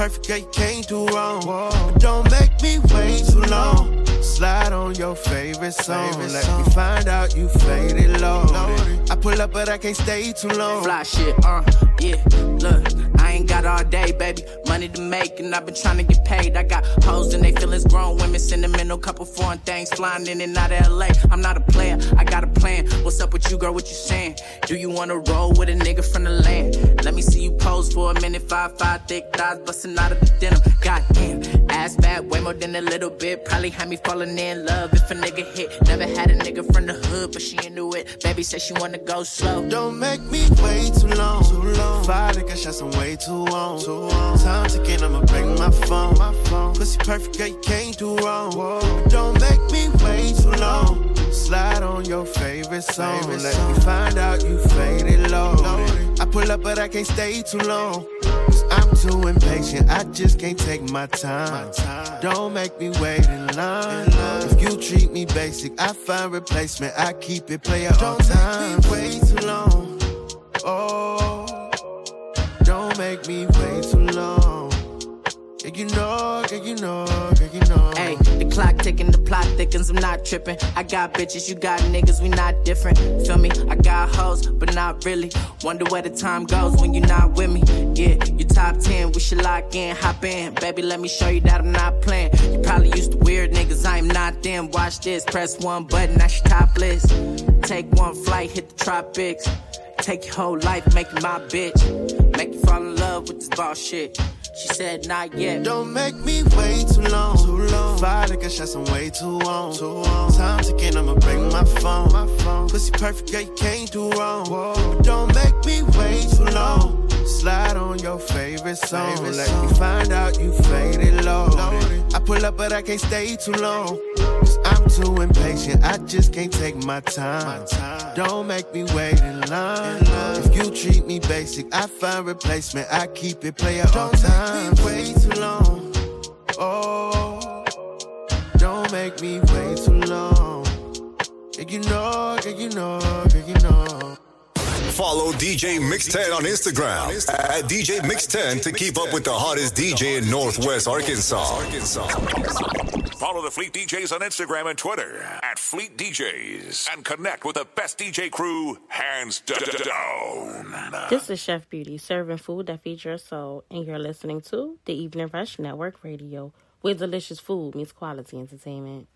Perfect, yeah, you can't do wrong. But don't make me wait too long. Slide on your favorite song. Favorite Let song. me find out you faded low. I pull up, but I can't stay too long. Fly shit, uh, yeah. Look, I ain't got all day, baby. Money to make, and I've been trying to get paid. I got hoes and they feelings grown. Women sentimental, couple foreign things flying in and out of LA. I'm not a player, I got a plan. What's up with you, girl? What you saying? Do you wanna roll with a nigga from the land? Let me see you pose for a minute. Five, five, thick thighs busting out of the denim. Goddamn, ass fat, way more than a little bit. Probably had me falling in love if a nigga hit. Never had a nigga from the hood, but she into it. Baby said she wanna go slow. Don't make me wait too long. Too long. Five liquor shots, I'm way too on. Too on. Time ticking, I'ma bring my phone. My phone. Pussy perfect, yeah, you can't do wrong. But don't make me wait too long. Slide on your favorite song. Favorite Let song. me find out you faded low. I pull up, but I can't stay too long. Cause I'm too impatient, I just can't take my time. Don't make me wait in line. If you treat me basic, I find replacement. I keep it player all time. Don't make me wait too long. Oh, don't make me wait too long. Yeah, you know, yeah, you know, yeah, you know. Hey, the clock ticking, the plot thickens, I'm not tripping. I got bitches, you got niggas, we not different. Feel me? I got hoes, but not really. Wonder where the time goes when you're not with me. Yeah, you top 10, we should lock in, hop in. Baby, let me show you that I'm not playing. You probably used to weird niggas, I am not them. Watch this, press one button, that's your top list. Take one flight, hit the tropics. Take your whole life, make my bitch. Fall in love with this boss shit. She said, not yet. Don't make me wait too long. Too long. Five liquor shots, I'm way too on. Too on. Time ticking, I'ma bring my phone. My phone. Pussy perfect, yeah, you can't do wrong. But don't make me wait too long. Slide on your favorite song. Favorite Let song. me find out you faded low. I pull up, but I can't stay too long. Too impatient, I just can't take my time. Don't make me wait in line. If you treat me basic, I find replacement. I keep it player all time. Don't make me wait too long. Oh, don't make me wait too long. Yeah, you know, yeah, you know, yeah, you know. Follow DJ Mixx Tenn on Instagram at DJ Mixx Tenn to keep up with the hottest DJ in Northwest Arkansas. Follow the Fleet DJs on Instagram and Twitter at Fleet DJs and connect with the best DJ crew hands d- d- down. This is Chef Beauty serving food that feeds your soul, and you're listening to the Evening Rush Network Radio, where delicious food meets quality entertainment.